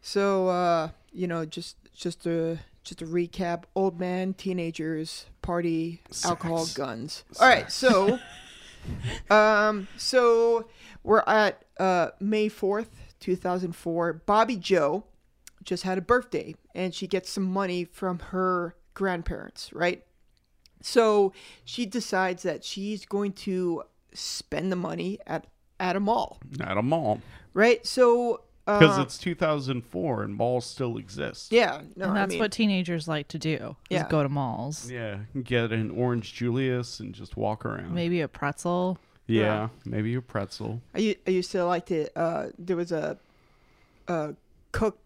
So uh, you know, just just a just a recap: old man, teenagers, party, alcohol, Sex. guns. All right, so um, so we're at uh May fourth, two thousand four. Bobbi Jo just had a birthday, and she gets some money from her grandparents, right? So she decides that she's going to spend the money at at a mall, At a mall. right? So Because uh, it's 2004 and malls still exist. yeah, no, and I that's mean, what teenagers like to do. Is Yeah. go to malls. Yeah, get an orange Julius and just walk around. Maybe a pretzel. Yeah, maybe a pretzel. I used to like to. Uh, there was a, a cook,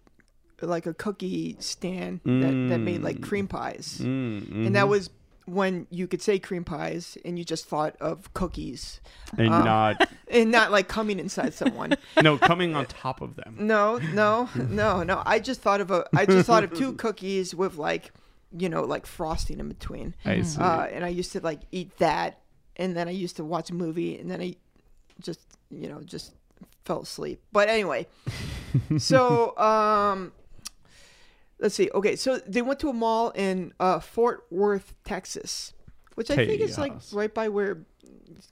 like a cookie stand that, that made like cream pies, Mm, and that was when you could say cream pies and you just thought of cookies and uh, not and not like coming inside someone. no coming on top of them. no, no, no, no. I just thought of a. I just thought of two cookies with like, you know, like frosting in between. I see. Uh, and I used to like eat that, and then I used to watch a movie, and then I just, you know, just fell asleep. But anyway, so um, let's see. Okay, so they went to a mall in uh, Fort Worth, Texas, which I think is like Tejas. right by where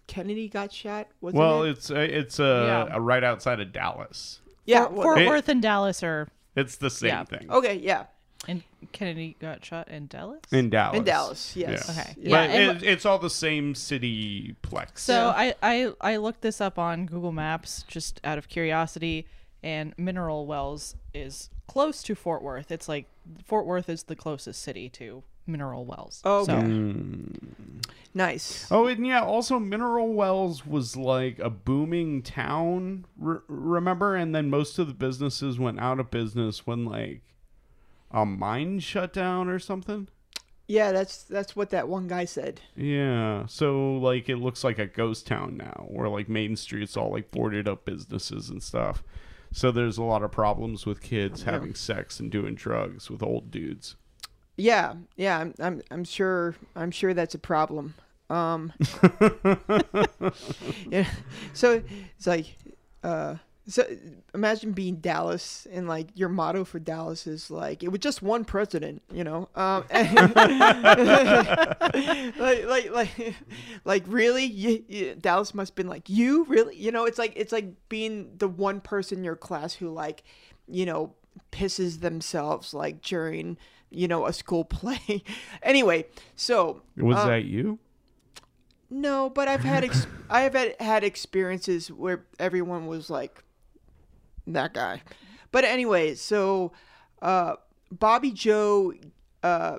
Kennedy got shot. Wasn't well, it? it's uh, it's uh, Yeah. uh, right outside of Dallas. yeah. Fort, well- Fort It- Worth and Dallas are. It's the same Yeah. thing. okay, yeah, And Kennedy got shot in Dallas. In Dallas. in Dallas. Yes. Yeah. Okay. Yeah. Yeah, but and- it, it's all the same city plex. So Yeah. I, I I looked this up on Google Maps just out of curiosity, and Mineral Wells is close to Fort Worth. It's like Fort Worth is the closest city to Mineral Wells. Oh, So- okay. Mm. Nice. Oh, and yeah, also Mineral Wells was like a booming town, re- remember? And then most of the businesses went out of business when like a mine shut down or something. Yeah, that's that's what that one guy said. Yeah, so like it looks like a ghost town now, where like Main Street's all like boarded up businesses and stuff. So there's a lot of problems with kids having sex and doing drugs with old dudes. Yeah, yeah, I'm, I'm, I'm sure, I'm sure that's a problem. Um, yeah, so it's like, uh, so imagine being Dallas and like your motto for Dallas is like it was just one president, you know, um, like, like, like, like really, you, you, Dallas must have been like you really, you know, it's like it's like being the one person in your class who like, you know, pisses themselves like during you know a school play. anyway, so Was uh, that you? no, but I've had ex- I have had, had experiences where everyone was like that guy. But anyway, so uh, Bobbi Jo, uh,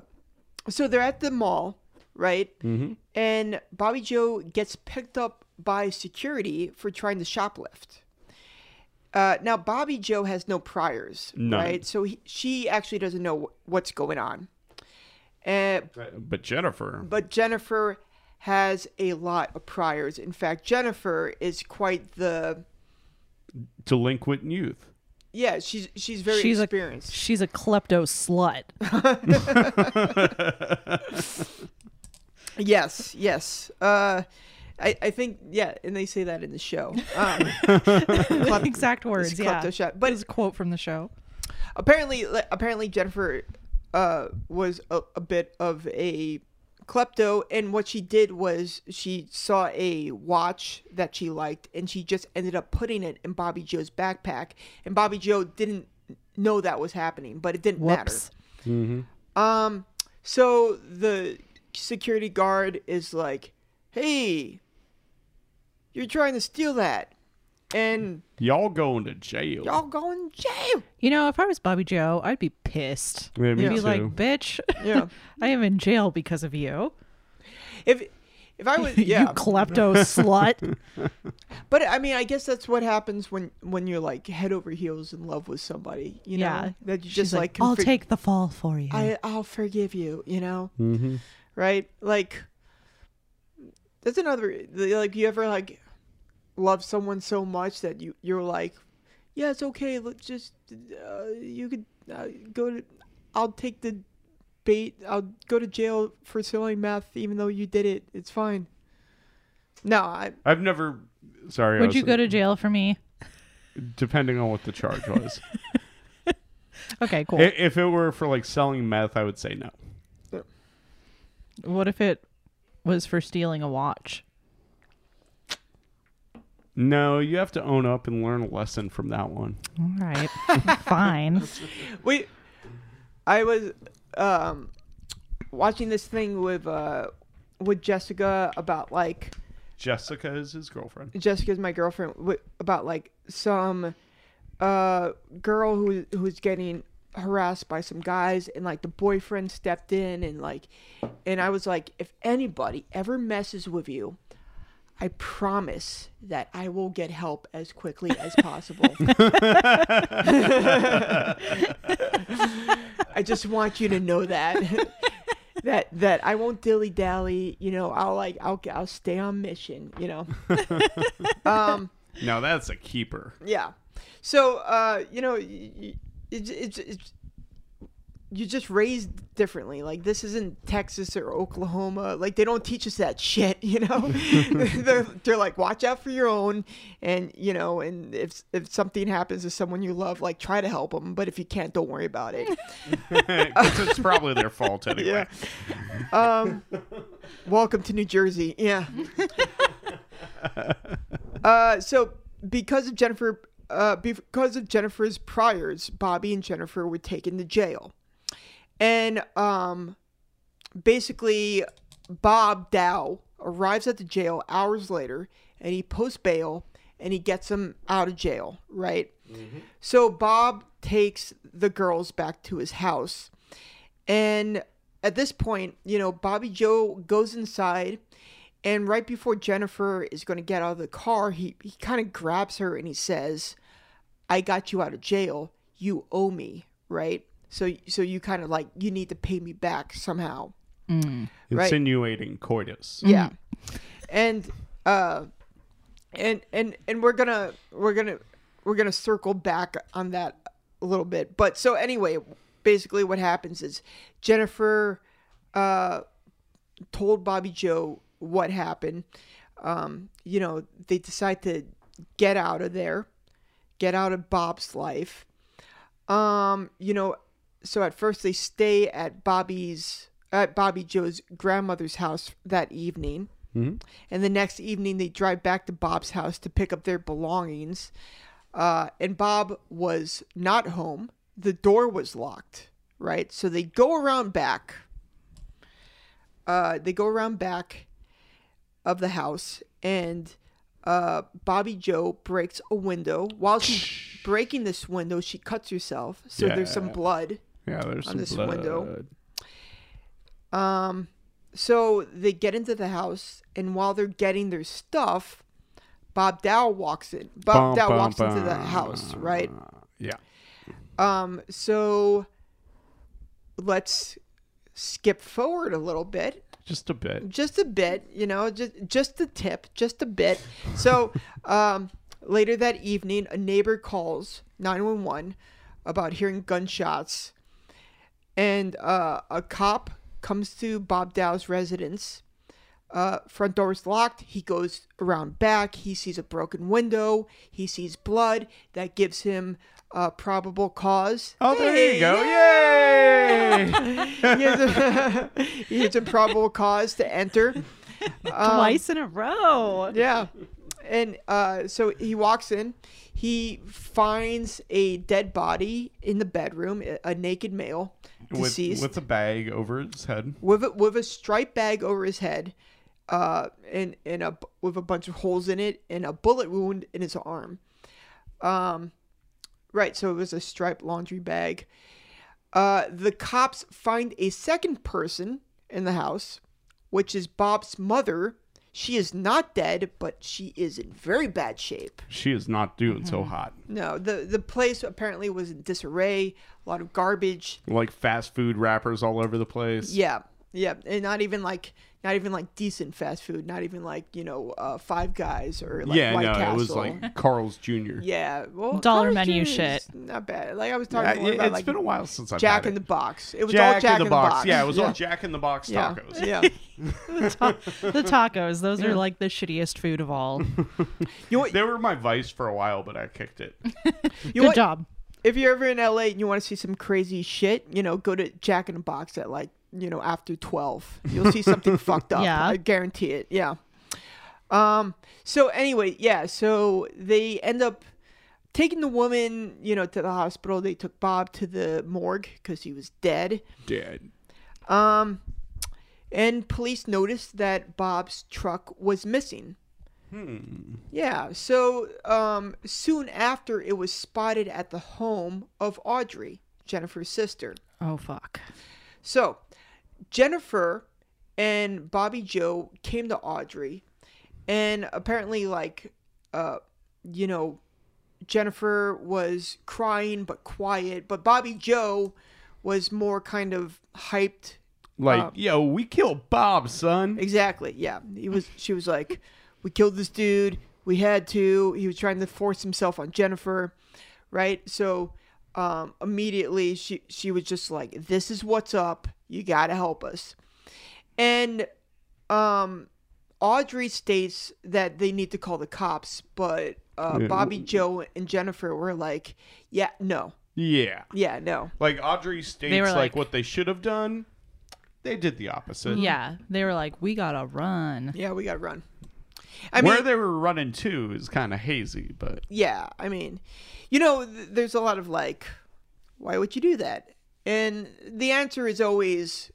so they're at the mall, right? Mm-hmm. And Bobbi Jo gets picked up by security for trying to shoplift. Uh, now Bobbi Jo has no priors, None. right? So he, she actually doesn't know what's going on. Uh, But Jennifer, but Jennifer has a lot of priors. In fact, Jennifer is quite the delinquent youth. yeah. She's she's very She's a- experienced. She's a klepto slut. Yes, yes. Uh, I I think yeah, and they say that in the show. Um, exact words. it's Yeah. shot. But But it's a quote from the show. apparently apparently Jennifer uh was a, a bit of a klepto and what she did was she saw a watch that she liked and she just ended up putting it in Bobbi Jo's backpack and Bobbi Jo didn't know that was happening but it didn't Whoops. matter. Um so the security guard is like, "Hey, you're trying to steal that." And Y'all going to jail. y'all going to jail. You know, if I was Bobbi Jo, I'd be pissed. Yeah, me I'd be too. like, bitch, Yeah. I am in jail because of you. If if I was You yeah, klepto slut. But I mean, I guess that's what happens when when you're like head over heels in love with somebody. You know, that you just like, I'll for- take the fall for you. I I'll forgive you. You know, Mm-hmm. right? Like, that's another like you ever like love someone so much that you you're like, yeah, it's okay. Let's just uh, you could uh, go to. I'll take the bait. I'll go to jail for selling meth, even though you did it. It's fine. No, I I've never. Sorry. Would was- you go to jail for me? Depending on what the charge was. Okay, cool. I- if it were for like selling meth, I would say no. what if it was for stealing a watch? No, you have to own up and learn a lesson from that one. All right, fine. we i was um watching this thing with uh with jessica about like Jessica is his girlfriend. jessica's my girlfriend wi- about like some uh girl who who's getting harassed by some guys and like the boyfriend stepped in and like and i was like if anybody ever messes with you I promise that I will get help as quickly as possible. I just want you to know that that that I won't dilly dally. You know, I'll like I'll I'll stay on mission. You know. um. No, that's a keeper. Yeah. So uh, you know, it's it's it's you're just raised differently. Like this isn't Texas or Oklahoma. Like they don't teach us that shit, you know. they're, they're like, watch out for your own, and you know, and if if something happens to someone you love, like try to help them. But if you can't, don't worry about it. it's probably their fault anyway. Um, welcome to New Jersey. Yeah. uh, so because of Jennifer, uh, because of Jennifer's priors, Bobbi and Jennifer were taken to jail, and um, basically, Bob Dow arrives at the jail hours later, and he posts bail, and he gets them out of jail. Right. So Bob takes the girls back to his house. And at this point, you know, Bobbi Jo goes inside, and right before Jennifer is going to get out of the car, he, he kind of grabs her and he says, I got you out of jail. You owe me, right? So, so you kind of like, you need to pay me back somehow. Right. Insinuating coitus. Yeah. And, uh, and, and, and we're gonna, we're gonna, we're gonna circle back on that a little bit. But so anyway, basically what happens is Jennifer, uh, told Bobbi Jo what happened. Um, you know, they decide to get out of there, get out of Bob's life. Um, you know, so at first they stay at Bobbi's at Bobbi Jo's grandmother's house that evening. And the next evening they drive back to Bob's house to pick up their belongings. Uh, and Bob was not home. The door was locked, right? So they go around back. Uh, they go around back of the house and uh, Bobbi Jo breaks a window. While she's breaking this window, she cuts herself. So there's some blood. Yeah, there's On some this blood. window. Um, so they get into the house, and while they're getting their stuff, Bob Dow walks in. Bob Bum, Dow bum, walks into the house, right? Yeah. Um, so let's skip forward a little bit, Just a bit. just a bit, you know, just just a tip, just a bit. So, um, later that evening, a neighbor calls 911 about hearing gunshots, and uh, a cop comes to Bob Dow's residence. Uh, front door is locked. He goes around back. He sees a broken window. He sees blood. That gives him uh, probable cause. Oh, there Hey, you go. yeah! Yay! he, has a, he has a probable cause to enter. Um, Twice in a row. Yeah. And uh, so he walks in. He finds a dead body in the bedroom, a- naked male, with, deceased, with a bag over his head. with a, with a striped bag over his head, uh, and and a with a bunch of holes in it, and a bullet wound in his arm. Um, right. So it was a striped laundry bag. Uh, the cops find a second person in the house, which is Bob's mother. She is not dead, but she is in very bad shape. She is not doing Mm-hmm. so hot. No, the the place apparently was in disarray, a lot of garbage. Like fast food wrappers all over the place. Yeah, yeah, and not even like not even like decent fast food, not even like you know uh, Five Guys or like yeah, White no, Castle. it was like Carl's Jr. yeah, well, Dollar Carl's menu Jr. shit. Not bad. Like I was talking more it, about has like been a while since I've Jack had in it. the Box. It was Jack, all Jack in the box. Yeah, it was yeah. all Jack in the Box tacos. Yeah. the tacos, those are like the shittiest food of all. You know? They were my vice for a while, but I kicked it. You know Good what? job. If you're ever in LA and you want to see some crazy shit, you know, go to Jack in the Box at like you know after twelve. You'll see something fucked up. Yeah. I guarantee it. Yeah. Um. So anyway, yeah. So they end up taking the woman, you know, to the hospital. They took Bob to the morgue because he was dead. Dead. Um, and police noticed that Bob's truck was missing. Hmm. Yeah, so um, soon after, it was spotted at the home of Audrey, Jennifer's sister. Oh fuck. So Jennifer and Bobbi Jo came to Audrey, and apparently, like, uh, you know, Jennifer was crying but quiet, but Bobbi Jo was more kind of hyped Like, Uh, yo, we killed Bob, son. Exactly. Yeah. He was. She was like, "We killed this dude. We had to." He was trying to force himself on Jennifer, right? So, um, immediately she she was just like, "This is what's up. You gotta help us." And, um, Audrey states that they need to call the cops, but uh, Yeah. Bobbi, Jo, and Jennifer were like, "Yeah, no, Yeah. yeah, no." Like Audrey states were like, like- what they should have done. They did the opposite. Yeah, they were like, we gotta run. Yeah, we gotta run. I mean, Where they were running to is kind of hazy, but yeah, I mean, you know, th- there's a lot of like, why would you do that? And the answer is always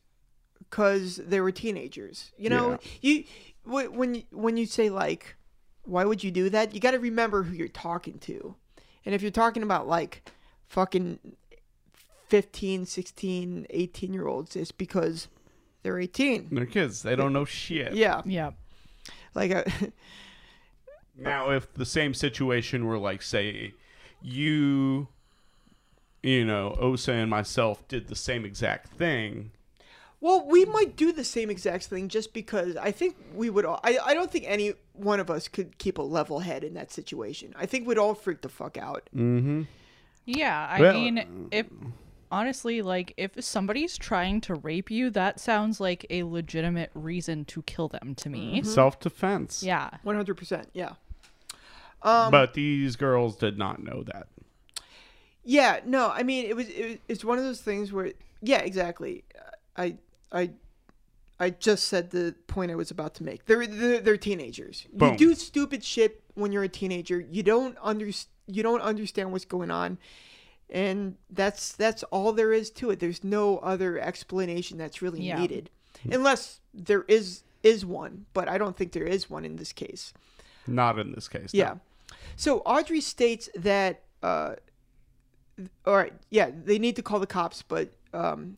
because they were teenagers. You know, Yeah. you when you- when you say like, why would you do that? You got to remember who you're talking to, and if you're talking about like fucking 15, 16, 18 year olds, it's because they're 18. they're kids. They don't know shit. Yeah, Yeah. like uh, Now, if the same situation were like, say, you, you know, Osa and myself did the same exact thing, Well, we might do the same exact thing just because I think we would all. I, I don't think any one of us could keep a level head in that situation. I think we'd all freak the fuck out. Mm-hmm. Yeah, I Well- mean, if honestly, like, if somebody's trying to rape you, that sounds like a legitimate reason to kill them to me. Mm-hmm. self defense. Yeah. 100%. Yeah. but these girls did not know that. Yeah. No, I mean, it was, it was. It's one of those things where. Yeah, exactly. I. I. I just said the point I was about to make. They're they're, they're teenagers. Boom. You do stupid shit when you're a teenager. You don't under, you don't understand what's going on, and that's that's all there is to it. There's no other explanation that's really Yeah. needed, unless there is is one. But I don't think there is one in this case. Not in this case. no. Yeah. So Audrey states that, uh, th- all right, yeah, they need to call the cops, but um,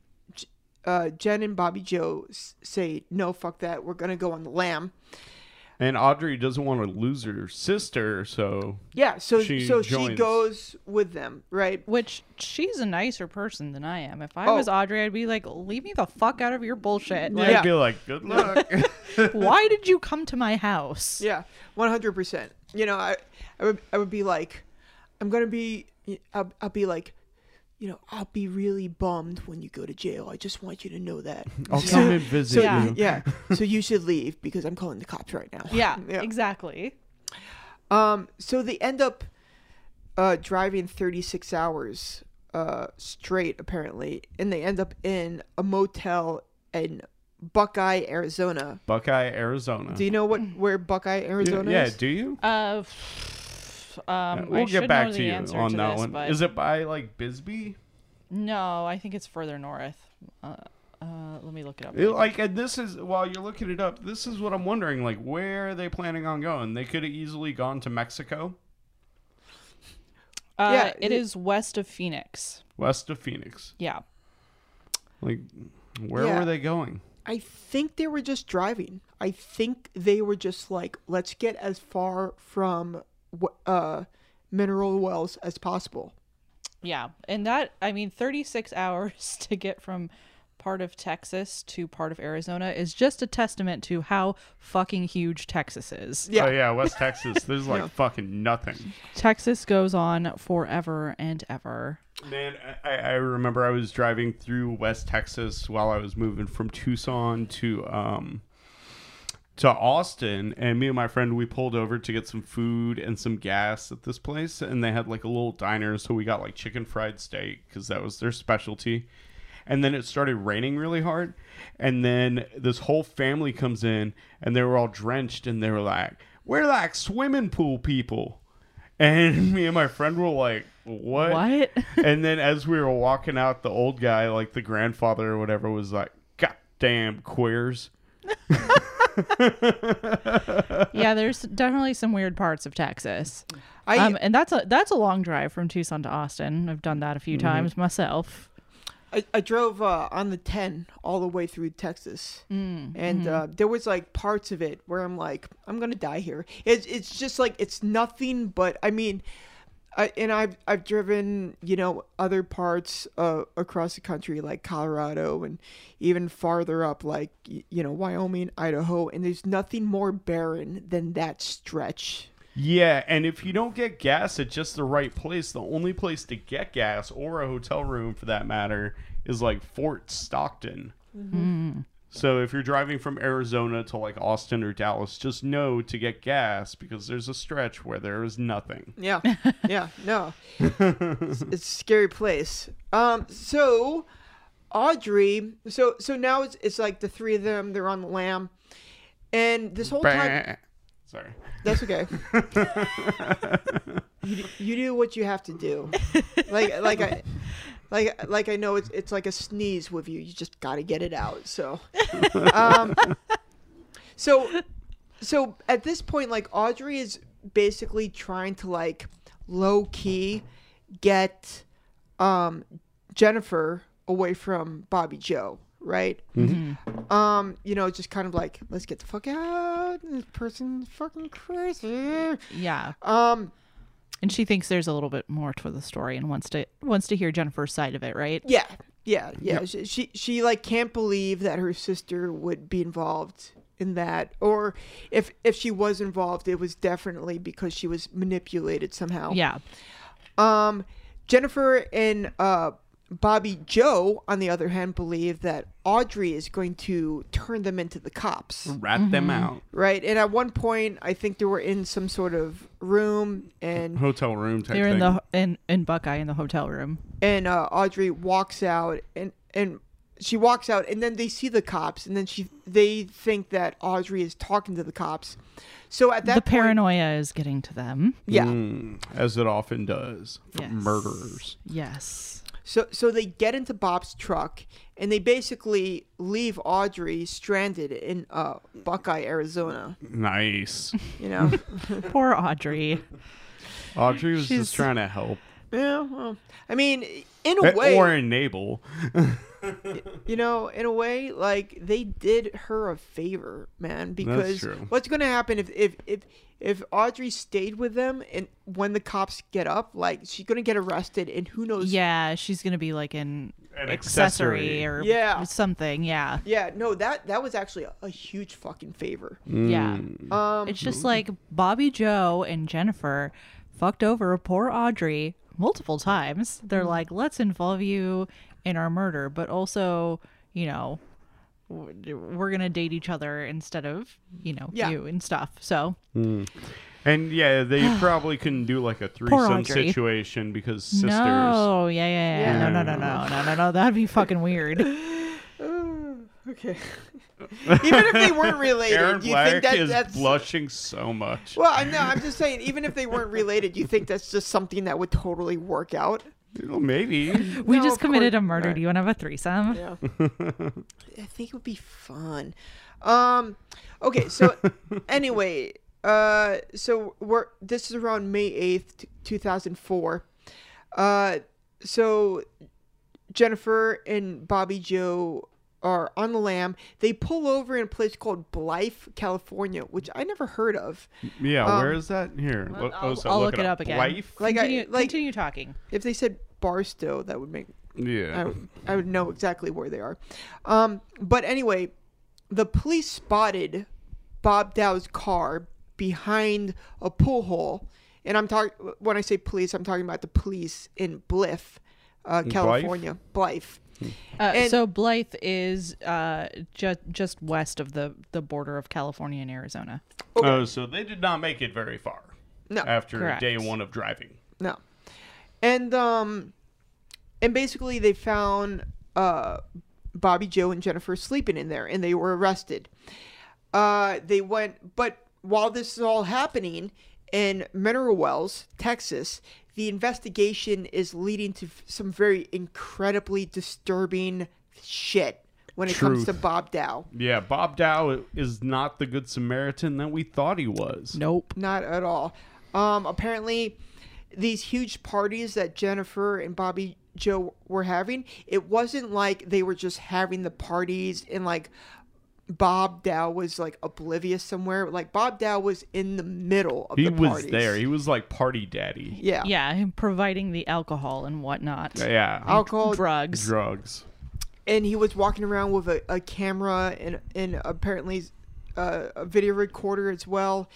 uh, Jen and Bobbi Jo s- say, no, fuck that. We're going to go on the lam. And Audrey doesn't want to lose her sister, so Yeah, so She so she goes with them, right? Which she's a nicer person than I am. If I Oh. was Audrey, I'd be like, "Leave me the fuck out of your bullshit." I'd be like, "Good luck." why did you come to my house? Yeah, one hundred percent. You know, I, I would, I would be like, I'm gonna be, I'll, I'll be like, you know, I'll be really bummed when you go to jail. I just want you to know that. I'll So- come and visit So Yeah. you. yeah, so you should leave because I'm calling the cops right now. Yeah, Yeah. exactly. Um, so they end up uh, driving 36 hours uh, straight, apparently, and they end up in a motel in Buckeye, Arizona. Buckeye, Arizona. Do you know what where Buckeye, Yeah, Arizona yeah, is? Yeah, do you? Uh, um, we'll I get back know to you on to that this, one. But Is it by like Bisbee? No, I think it's further north. Uh, uh, let me look it up. It- like, and this is while you're looking it up. This is what I'm wondering. Like, where are they planning on going? They could have easily gone to Mexico, uh, yeah, it the- is west of Phoenix. west of Phoenix. Yeah. Like, where Yeah. were they going? I think they were just driving. I think they were just like, let's get as far from wh- uh, mineral wells as possible. Yeah. And that, I mean, 36 hours to get from part of Texas to part of Arizona is just a testament to how fucking huge Texas is. Yeah. Oh yeah, West Texas. There's like Yeah. fucking nothing. Texas goes on forever and ever. Man, I, I remember I was driving through West Texas while I was moving from Tucson to um to Austin, and me and my friend we pulled over to get some food and some gas at this place, and they had like a little diner, so we got like chicken fried steak because that was their specialty. And then it started raining really hard, and then this whole family comes in, and they were all drenched, and they were like, "We're like swimming pool people." And me and my friend were like, "What?" What? and then as we were walking out, the old guy, like the grandfather or whatever, was like, "God damn queers." yeah, there's definitely some weird parts of Texas. I um, and that's a that's a long drive from Tucson to Austin. I've done that a few times myself. I, I drove uh, on the 10 all the way through Texas. Mm, and mm-hmm. uh, there was like parts of it where I'm like, I'm going to die here. It's, it's just like, it's nothing but, I mean, I, and I've, I've driven, you know, other parts uh, across the country like Colorado and even farther up like, you know, Wyoming, Idaho. And there's nothing more barren than that stretch. Yeah, and if you don't get gas at just the right place, the only place to get gas or a hotel room for that matter is like Fort Stockton. So if you're driving from Arizona to like Austin or Dallas, just know to get gas because there's a stretch where there is nothing. Yeah, yeah, no, it's, it's a scary place. Um, so Audrey, so so now it's it's like the three of them. They're on the lam, and this whole time, Sorry. that's okay. you, do- you do what you have to do. Like like I. Like, like I know it's it's like a sneeze with you. You just got to get it out. So, um, so, so at this point, like Audrey is basically trying to like low key get um Jennifer away from Bobbi Jo, right? Um, you know, just kind of like let's get the fuck out. This person's fucking crazy. Yeah. Um, And she thinks there's a little bit more to the story and wants to wants to hear Jennifer's side of it, right? yeah, yeah, yeah. She, she she like can't believe that her sister would be involved in that, or if if she was involved, it was definitely because she was manipulated somehow. Yeah. Um, Jennifer and uh, Bobbi Jo, on the other hand, believe that Audrey is going to turn them into the cops, Rat them out. right? And at one point, I think they were in some sort of room, and Hotel room type They're in thing. the in in Buckeye in the hotel room. and uh, Audrey walks out, and and she walks out, and then they see the cops, and then she they think that Audrey is talking to the cops. So at that the point, paranoia is getting to them. yeah. Mm, as it often does for Yes. murderers. Yes. So so they get into Bob's truck and they basically leave Audrey stranded in uh, Buckeye, Arizona. Nice. You know, Poor Audrey. Audrey was She's- just trying to help. Yeah, well, I mean, in a Eh, way, or enable. you know, in a way, like they did her a favor, man. Because true. what's going to happen if if if if Audrey stayed with them and when the cops get up, like she's going to get arrested, and who knows? Yeah, she's gonna be like an, An accessory, accessory. or Yeah. something. Yeah, Yeah, no, that that was actually a, a huge fucking favor. yeah. Um, It's just like Bobbi Jo and Jennifer fucked over poor Audrey multiple times. They're Mm-hmm. like, let's involve you in our murder, but also, you know, we're gonna date each other instead of you know Yeah. you and stuff. So And yeah, they probably couldn't do like a threesome Audrey. situation because sisters. no, yeah, yeah, yeah, Yeah. no, no, no, no, no, no, no, that'd be fucking weird. okay. even if they weren't related, Aaron you Black think that is that's blushing so much. well? I know. I'm just saying, even if they weren't related, you think that's just something that would totally work out? Well, maybe. We No, just committed course- a murder. right. Do you want to have a threesome? Yeah. I think it would be fun. Um okay, so anyway, uh so we're this is around May 8th, 2004. Uh so Jennifer and Bobbi Jo are on the lam. They pull over in a place called Blythe, California, which I never heard of. Yeah, Um, where is that? Here. I'll, look- oh, so I'll look, it up, again. Blythe? Like I- like- continue talking. If they said Barstow, that would make I Yeah. would, I would know exactly where they are. Um, but anyway, the police spotted Bob Dow's car behind a pool hole, and I'm talking when I say police, I'm talking about the police in Blythe, uh, California, Blythe. Uh, And- so Blythe is uh, just just west of the the border of California and Arizona. Oh, so they did not make it very far No, after Correct. day one of driving. no, and um, and basically they found uh, Bobbi Jo and Jennifer sleeping in there, and they were arrested. Uh, they went, but while this is all happening in Mineral Wells, Texas, the investigation is leading to f- some very incredibly disturbing shit when it comes to Bob Dow. Yeah, Bob Dow is not the good Samaritan that we thought he was. Nope. Not at all. Um, apparently, these huge parties that Jennifer and Bobbi Jo were having, it wasn't like they were just having the parties and like Bob Dow was like oblivious somewhere. Like Bob Dow was in the middle of He the was parties. there. He was like party daddy. yeah. Yeah, him providing the alcohol and whatnot. Yeah. Alcohol, Drugs. Drugs. and he was walking around with a, a camera and and apparently uh, a video recorder as well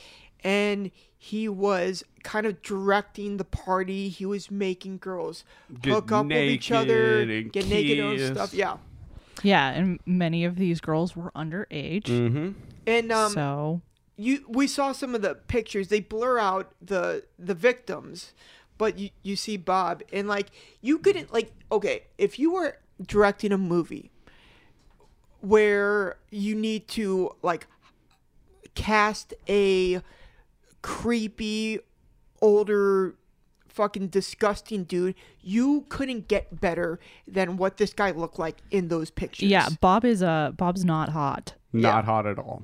and he was kind of directing the party he was making girls Get hook up with each other naked and get naked and stuff yeah Yeah, and many of these girls were underage. Mm-hmm. and um so you we saw some of the pictures they blur out the the victims but you you see bob and like you couldn't like okay if you were directing a movie where you need to like cast a creepy older fucking disgusting dude you couldn't get better than what this guy looked like in those pictures yeah, Bob is uh Bob's not hot. Not hot at all.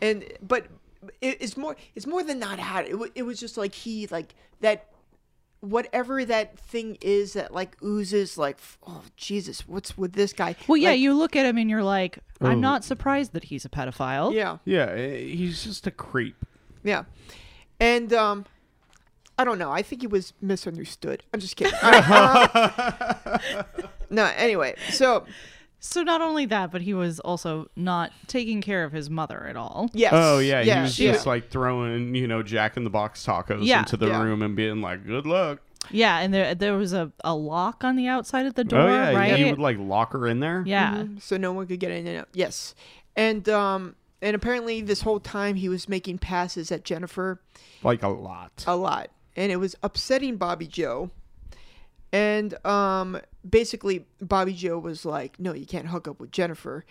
and but it, it's more it's more than not hot it, it was just like he like that whatever that thing is that like oozes like oh jesus what's with this guy Well, yeah, Like, you look at him and you're like, I'm Oh. not surprised that he's a pedophile. yeah Yeah, eh, he's just a creep. yeah and um i don't know i think he was misunderstood i'm just kidding All right, uh, no anyway so So not only that, but he was also not taking care of his mother at all. yes Oh yeah, yeah. he was she- just like throwing, you know, Jack in the Box tacos Yeah. into the Yeah. room and being like, "Good luck." Yeah, and there there was a, a lock on the outside of the door, oh yeah, right? he would like lock her in there. yeah. so no one could get in and out. Yes, and um, and apparently this whole time he was making passes at Jennifer like a lot. a lot, and it was upsetting Bobbi Jo. And um, basically, Bobbi Jo was like, "No, you can't hook up with Jennifer."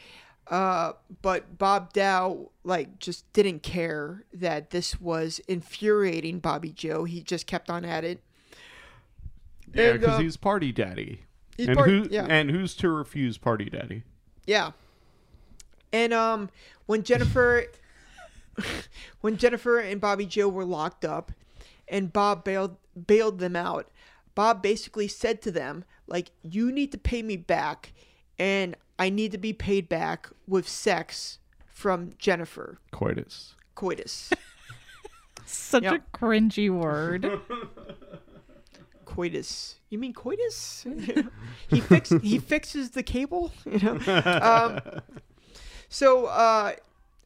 Uh, but Bob Dow like just didn't care that this was infuriating Bobbi Jo. He just kept on at it. yeah, because uh, he's party daddy. he's and who yeah. and who's to refuse party daddy? Yeah. And um when Jennifer when Jennifer and Bobbi Jo were locked up and Bob bailed bailed them out, Bob basically said to them, like, you need to pay me back, and I need to be paid back with sex from Jennifer. Coitus. Coitus. Such Yep. a cringy word. coitus. You mean coitus? he fix he fixes the cable, you know. Um, so, uh,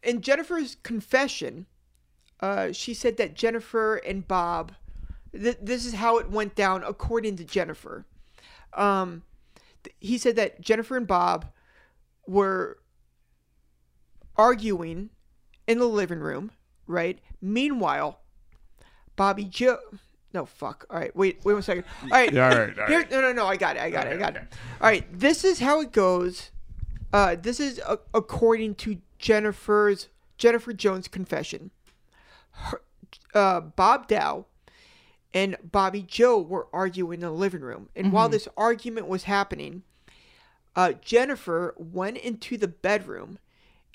in Jennifer's confession, uh, she said that Jennifer and Bob. Th- this is how it went down, according to Jennifer. Um, th- he said that Jennifer and Bob were arguing in the living room, right? Meanwhile, Bobbi Jo. No, fuck. All right, wait, wait one second. All right, Yeah, all right, all Here, no, no, no. I got it. I got it. I got it. All right, this is how it goes. Uh, this is uh, according to Jennifer's Jennifer Jones' confession. Her, uh, Bob Dow and Bobbi Jo were arguing in the living room, and while this argument was happening, uh, Jennifer went into the bedroom,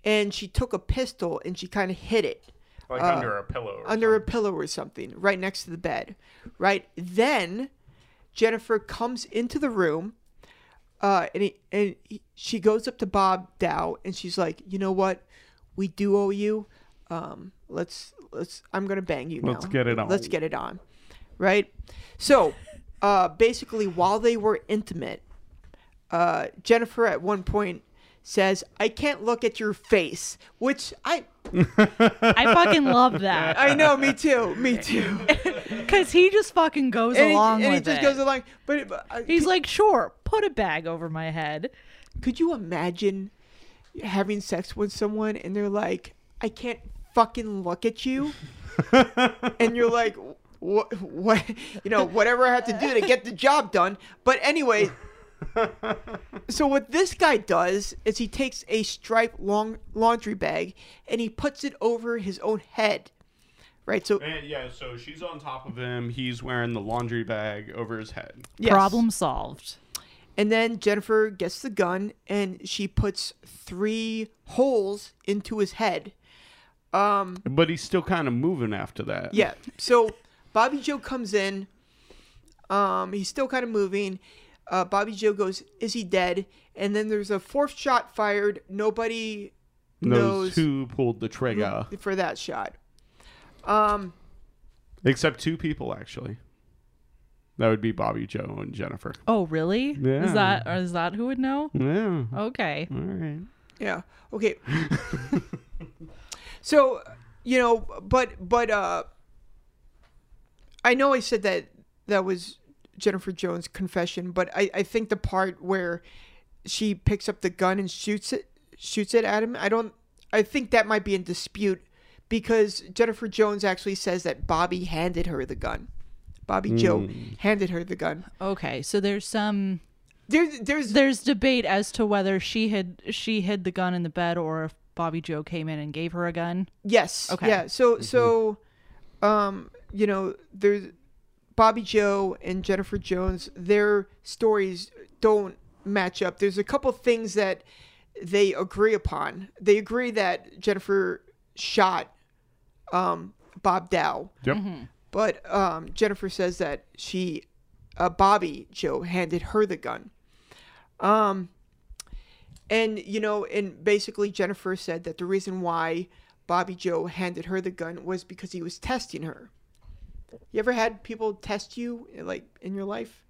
and she took a pistol and she kind of hid it Like Uh, under a pillow. Or under a pillow or something right next to the bed right? Then jennifer comes into the room uh, and, he, and he, she goes up to bob dow and she's like you know what? We do owe you um, let's let's i'm gonna bang you now Let's get it on. let's get it on right so uh, basically while they were intimate uh, jennifer at one point says i can't look at your face which i I fucking love that i know me too me too because he just fucking goes and along he, and he just it. goes along. But, but uh, He's could, like, sure, put a bag over my head. could you imagine having sex with someone and they're like, "I can't fucking look at you," and you're like, "What? What? You know, whatever I have to do to get the job done." But anyway. So what this guy does is he takes a striped long laundry bag and he puts it over his own head, right? So And yeah, so she's on top of him. He's wearing the laundry bag over his head. yes. Problem solved. And then Jennifer gets the gun and she puts three holes into his head. But he's still kind of moving after that. Yeah. So Bobbi Jo comes in. Um, he's still kind of moving. Uh, Bobbi Jo goes, "Is he dead?" And then there's a fourth shot fired. Nobody Knows knows who pulled the trigger. for that shot. Um, Except two people, actually. That would be Bobbi Jo and Jennifer. Oh, really? Yeah. Is that or is that who would know? Yeah. Okay. All right. Yeah. Okay. so, you know, but but uh I know I said that that was Jennifer Jones' confession, but I I think the part where she picks up the gun and shoots it shoots it at him, I don't I think that might be in dispute because Jennifer Jones actually says that Bobbi handed her the gun. Bobbi Jo handed her the gun. Okay. So there's some There's there's there's debate as to whether she had she hid the gun in the bed or if Bobbi Jo came in and gave her a gun. Yes. Okay. Yeah. So so, um, you know, there's Bobbi Jo and Jennifer Jones. Their stories don't match up. There's a couple things that they agree upon. They agree that Jennifer shot um, Bob Dow, Yep. but um, Jennifer says that she, uh, Bobbi Jo, handed her the gun. Um, and you know, and basically Jennifer said that the reason why Bobbi Jo handed her the gun was because he was testing her. You ever had people test you like in your life?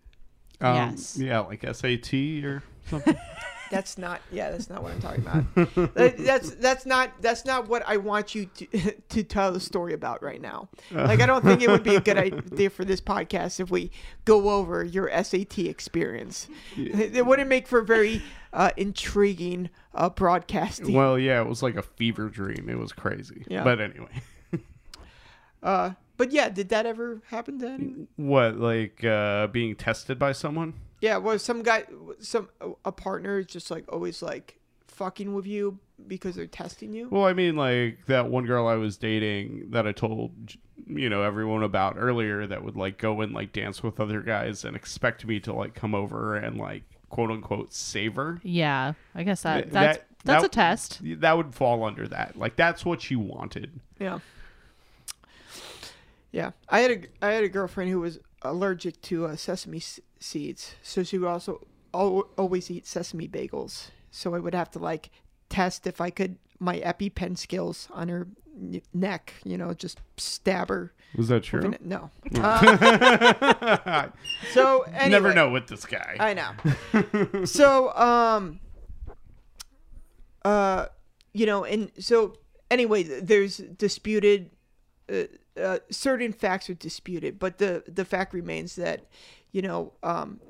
Um, Yes. Yeah, like SAT or something. That's not. Yeah, that's not what I'm talking about. That's that's not that's not what I want you to to tell the story about right now. Like I don't think it would be a good idea for this podcast if we go over your SAT experience. It wouldn't make for very uh, intriguing uh, broadcasting. well, yeah, it was like a fever dream. It was crazy. Yeah. But anyway. Uh, but yeah, did that ever happen to anyone? What, like uh, being tested by someone? Yeah, well, some guy, some a partner is just like always like fucking with you because they're testing you? Well, I mean, like that one girl I was dating that I told, you know, everyone about earlier that would like go and like dance with other guys and expect me to like come over and like quote unquote save her. Yeah, I guess that that's that- that's that- a test. That would fall under that. Like that's what she wanted. Yeah. Yeah, I had a I had a girlfriend who was allergic to uh, sesame s- seeds, so she would also al- always eat sesame bagels. So I would have to like test if I could my EpiPen skills on her neck. You know, just stab her. Was that true? no. Uh, so anyway, Never know with this guy. I know. so, um, uh, you know, and so anyway, there's disputed. Uh, uh, certain facts are disputed, but the the fact remains that, you know, um,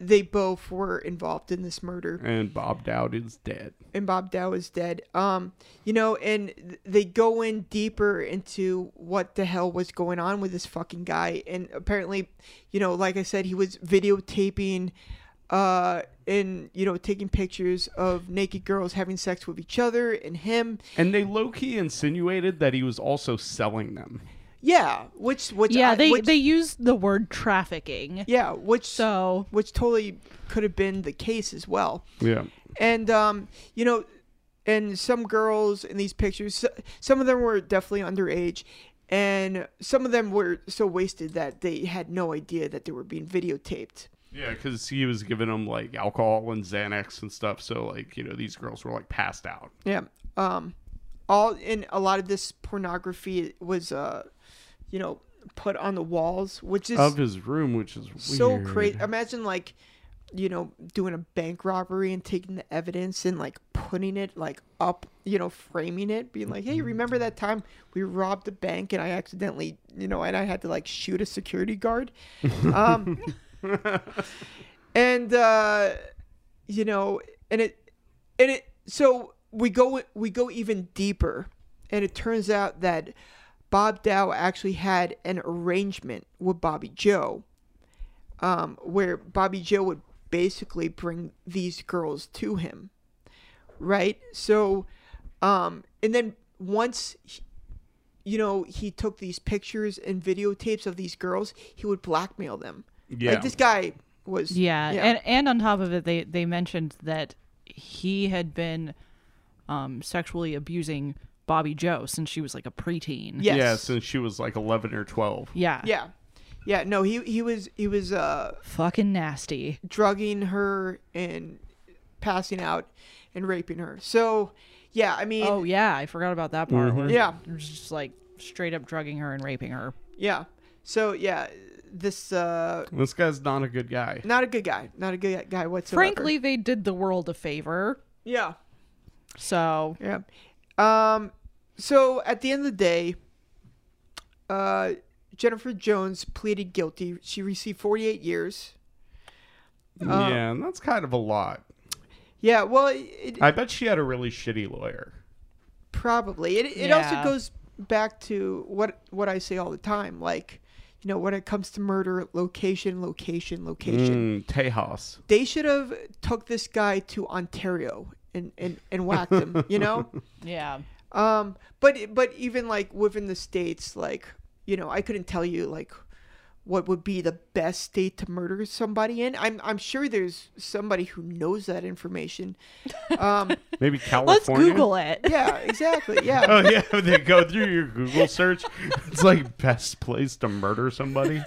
they both were involved in this murder and Bob Dowd is dead. and Bob Dow is dead. Um, you know, and th- they go in deeper into what the hell was going on with this fucking guy. And apparently, you know, like I said, he was videotaping, uh, and you know, taking pictures of naked girls having sex with each other and him. And they low key insinuated that he was also selling them. Yeah, which which yeah, I- they which, they used the word trafficking. yeah, which So which totally could have been the case as well. Yeah. and um, you know, and some girls in these pictures, some of them were definitely underage, and some of them were so wasted that they had no idea that they were being videotaped. Yeah, because he was giving them like alcohol and Xanax and stuff. So like you know these girls were like passed out. Yeah. Um, all in a lot of this pornography was uh, you know, put on the walls, which is of his room, which is so crazy. Imagine like, you know, doing a bank robbery and taking the evidence and like putting it like up, you know, framing it, being like, "Hey, remember that time we robbed the bank and I accidentally, you know, and I had to like shoot a security guard." um, and uh, you know, and it, and it. So we go we go even deeper, and it turns out that Bob Dow actually had an arrangement with Bobbi Jo, um, where Bobbi Jo would basically bring these girls to him, right? So, um, and then once, he- you know, he took these pictures and videotapes of these girls, he would blackmail them. Yeah. Like this guy was. yeah, and and on top of it, they they mentioned that he had been um, sexually abusing Bobbi Jo since she was like a preteen. Yes. Yeah, since she was like eleven or twelve. Yeah. yeah, yeah. No, he he was he was uh Fucking nasty. drugging her and passing out and raping her. So, yeah, I mean, Oh yeah, I forgot about that part. Where Yeah. just like straight up drugging her and raping her. yeah. So yeah, this uh, This guy's not a good guy. not a good guy, not a good guy whatsoever. Frankly, they did the world a favor. yeah, So yeah. Um, so at the end of the day, uh, Jennifer Jones pleaded guilty. She received 48 years. yeah, and that's kind of a lot. Yeah, well, it, it, I bet she had a really shitty lawyer. Probably. It it also goes back to what what I say all the time. Like, you know, when it comes to murder, location, location, location. Mm, Tejas. They should have took this guy to Ontario and and and whacked him. You know. yeah. Um. But but even like within the states, like you know, I couldn't tell you like what would be the best state to murder somebody in. I'm I'm sure there's somebody who knows that information. Um. Maybe California. Let's Google it. yeah. Exactly. Yeah. Oh yeah, they go through your Google search. It's like best place to murder somebody?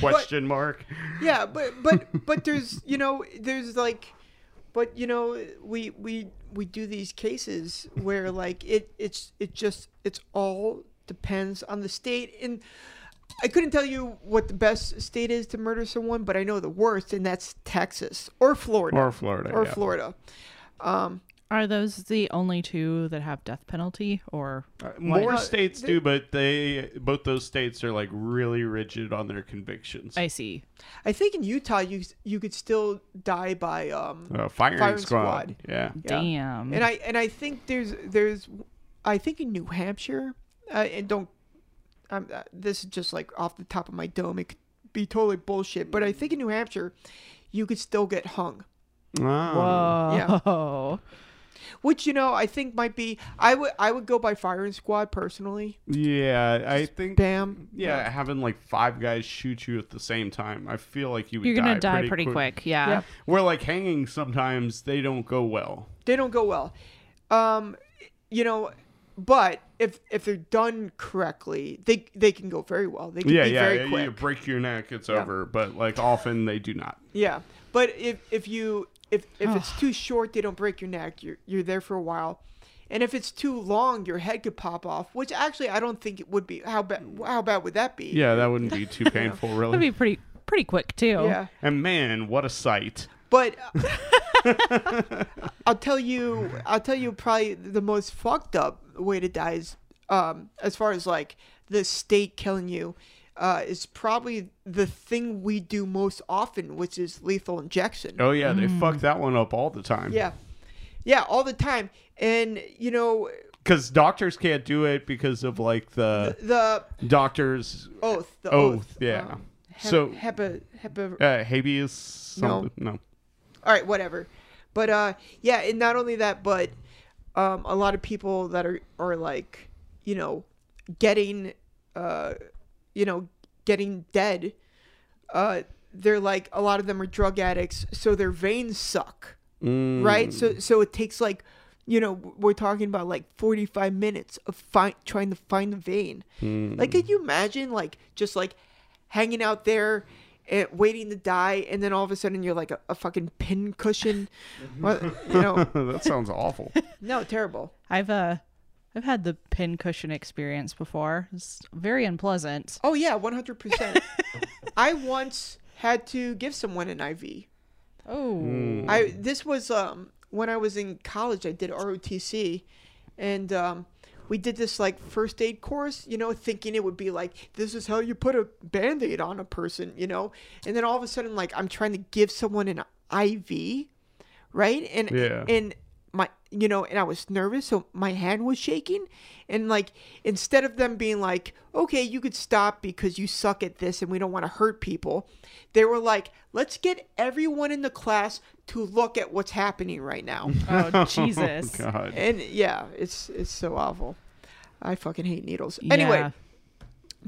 Question mark. yeah but but but there's you know there's like but you know we we we do these cases where like it it's it just it's all depends on the state and i couldn't tell you what the best state is to murder someone but i know the worst and that's texas or florida Or Florida. or yeah. florida um Are those the only two that have death penalty or Uh, More not? states do, but they both those states are like really rigid on their convictions. I see. i think in utah you you could still die by um uh, firing, Firing squad. squad. Yeah. Yeah. Damn. and I and I think there's there's I think in New Hampshire, uh, and don't um, uh, this is just like off the top of my dome. It could be totally bullshit, but I think in New Hampshire, you could still get hung. Ah. Whoa. Which you know I think might be I would I would go by firing squad personally. Yeah, I think. Bam. Yeah, having like five guys shoot you at the same time, I feel like you would You're gonna die pretty, pretty, quick. Yeah. Yeah. Where like hanging, sometimes they don't go well. They don't go well. Um, you know, but if if they're done correctly, they they can go very well. They can Yeah, be yeah, very yeah. quick. You break your neck, it's Yeah. over. But like often they do not. Yeah, but if if you if if it's too short, they don't break your neck. You're you're there for a while, and if it's too long, your head could pop off. Which actually, I don't think it would be. How bad? How bad would that be? Yeah, that wouldn't be too painful, really. That'd be pretty pretty quick too. Yeah, And man, what a sight! but I'll tell you, I'll tell you, probably the most fucked up way to die is, um, as far as like the state killing you, uh, is probably the thing we do most often, which is lethal injection. Oh yeah, they fuck that one up all the time. Yeah. Yeah, all the time. And you know, because doctors can't do it because of like the the doctors oath, the oath. oath. Yeah. um, hep- so HEPA HEPA uh, habeas. No. No. All right, whatever. But uh yeah, and not only that, but um a lot of people that are are like, you know, getting uh you know, getting dead uh they're like a lot of them are drug addicts, so their veins suck. Mm. right? So so it takes like, you know, we're talking about like 45 minutes of find, trying to find the vein. Mm. Like, could you imagine like just like hanging out there and waiting to die, and then all of a sudden you're like a, a fucking pin cushion, What- you know? that sounds awful. No, terrible. I've uh I've had the pin cushion experience before. It's very unpleasant. Oh yeah, 100. percent I once had to give someone an IV. Oh. I this was um when I was in college. I did ROTC, and um, we did this like first aid course. You know, thinking it would be like this is how you put a band aid on a person. You know, and then all of a sudden, like I'm trying to give someone an IV, right? And Yeah. and my you know and i was nervous so my hand was shaking and like instead of them being like okay you could stop because you suck at this and we don't want to hurt people they were like let's get everyone in the class to look at what's happening right now Oh Jesus. God. and yeah it's it's so awful i fucking hate needles anyway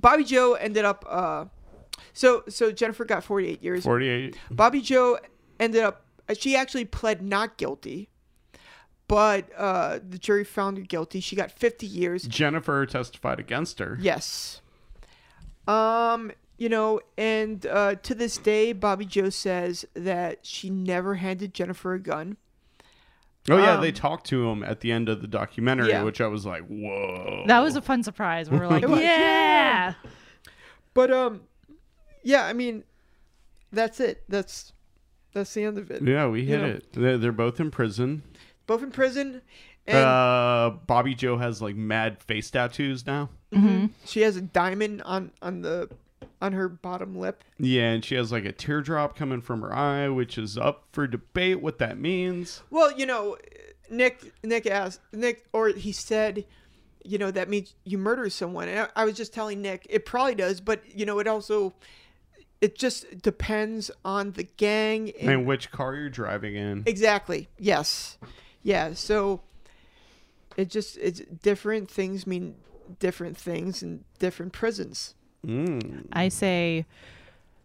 bobbi jo ended up uh so so jennifer got 48 years Forty-eight. Bobbi Jo ended up she actually pled not guilty, but uh, the jury found her guilty. She got 50 years. Jennifer testified against her. Yes. Um, you know, and uh, to this day, Bobbi Jo says that she never handed Jennifer a gun. Oh yeah, Um, they talked to him at the end of the documentary, Yeah. which I was like, whoa. That was a fun surprise. We were like, was, yeah. But um, yeah, I mean, that's it. That's that's the end of it. Yeah, we hit know. it. They're, they're both in prison. Both in prison, and Uh, Bobbi Jo has like mad face tattoos now. she has a diamond on on the on her bottom lip. Yeah, and she has like a teardrop coming from her eye, which is up for debate what that means. Well, you know, Nick Nick asked Nick or he said, you know, that means you murder someone. And I, I was just telling Nick, it probably does, but you know, it also it just depends on the gang and, And which car you're driving in. exactly. Yes. Yeah, so it just it's different things mean different things in different prisons. Mm. I say,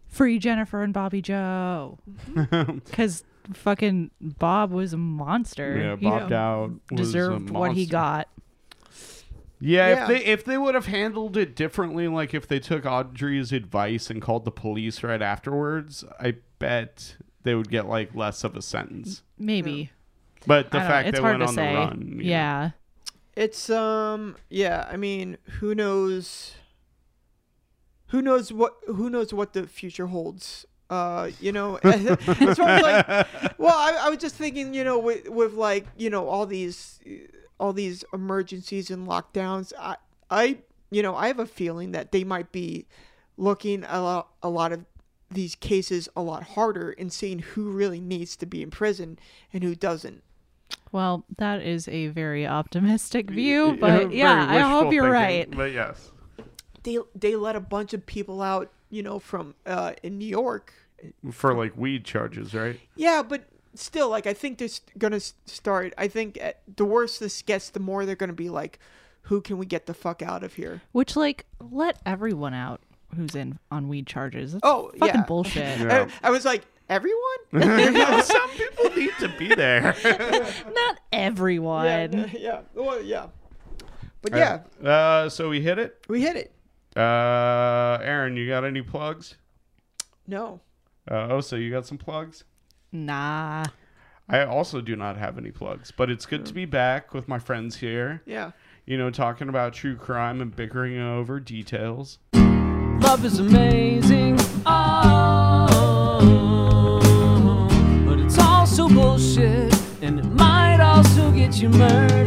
free Jennifer and Bobbi Jo, because fucking Bob was a monster. Yeah, He bobbed out. was a Deserved what he got. Yeah, Yeah. if they if they would have handled it differently, like if they took Audrey's advice and called the police right afterwards, I bet they would get like less of a sentence. Maybe. But the fact know. It's they hard went to on say. the run, you know. yeah. It's um yeah, I mean, who knows who knows what who knows what the future holds. Uh, you know, as far as like well, I, I was just thinking, you know, with with like, you know, all these all these emergencies and lockdowns, I I you know, I have a feeling that they might be looking a lot a lot of these cases a lot harder and seeing who really needs to be in prison and who doesn't. Well, that is a very optimistic view, but yeah, I hope you're thinking, right. But yes. they they let a bunch of people out, you know, from uh, in New York. For like weed charges, right? Yeah, but still, like I think they're gonna start. I think uh, the worse this gets, the more they're gonna be like, "Who can we get the fuck out of here?" Which, like, let everyone out who's in on weed charges. That's Oh, fucking yeah. bullshit. Yeah. I, I was like, "Everyone." Some people need to be there. Not everyone. yeah, yeah, well, yeah. But yeah, Uh, so we hit it. we hit it. Uh, Aaron, you got any plugs? No. Uh, oh, so you got some plugs? Nah. I also do not have any plugs, but it's good to be back with my friends here. Yeah. You know, talking about true crime and bickering over details. Love is amazing. Oh, you murdered.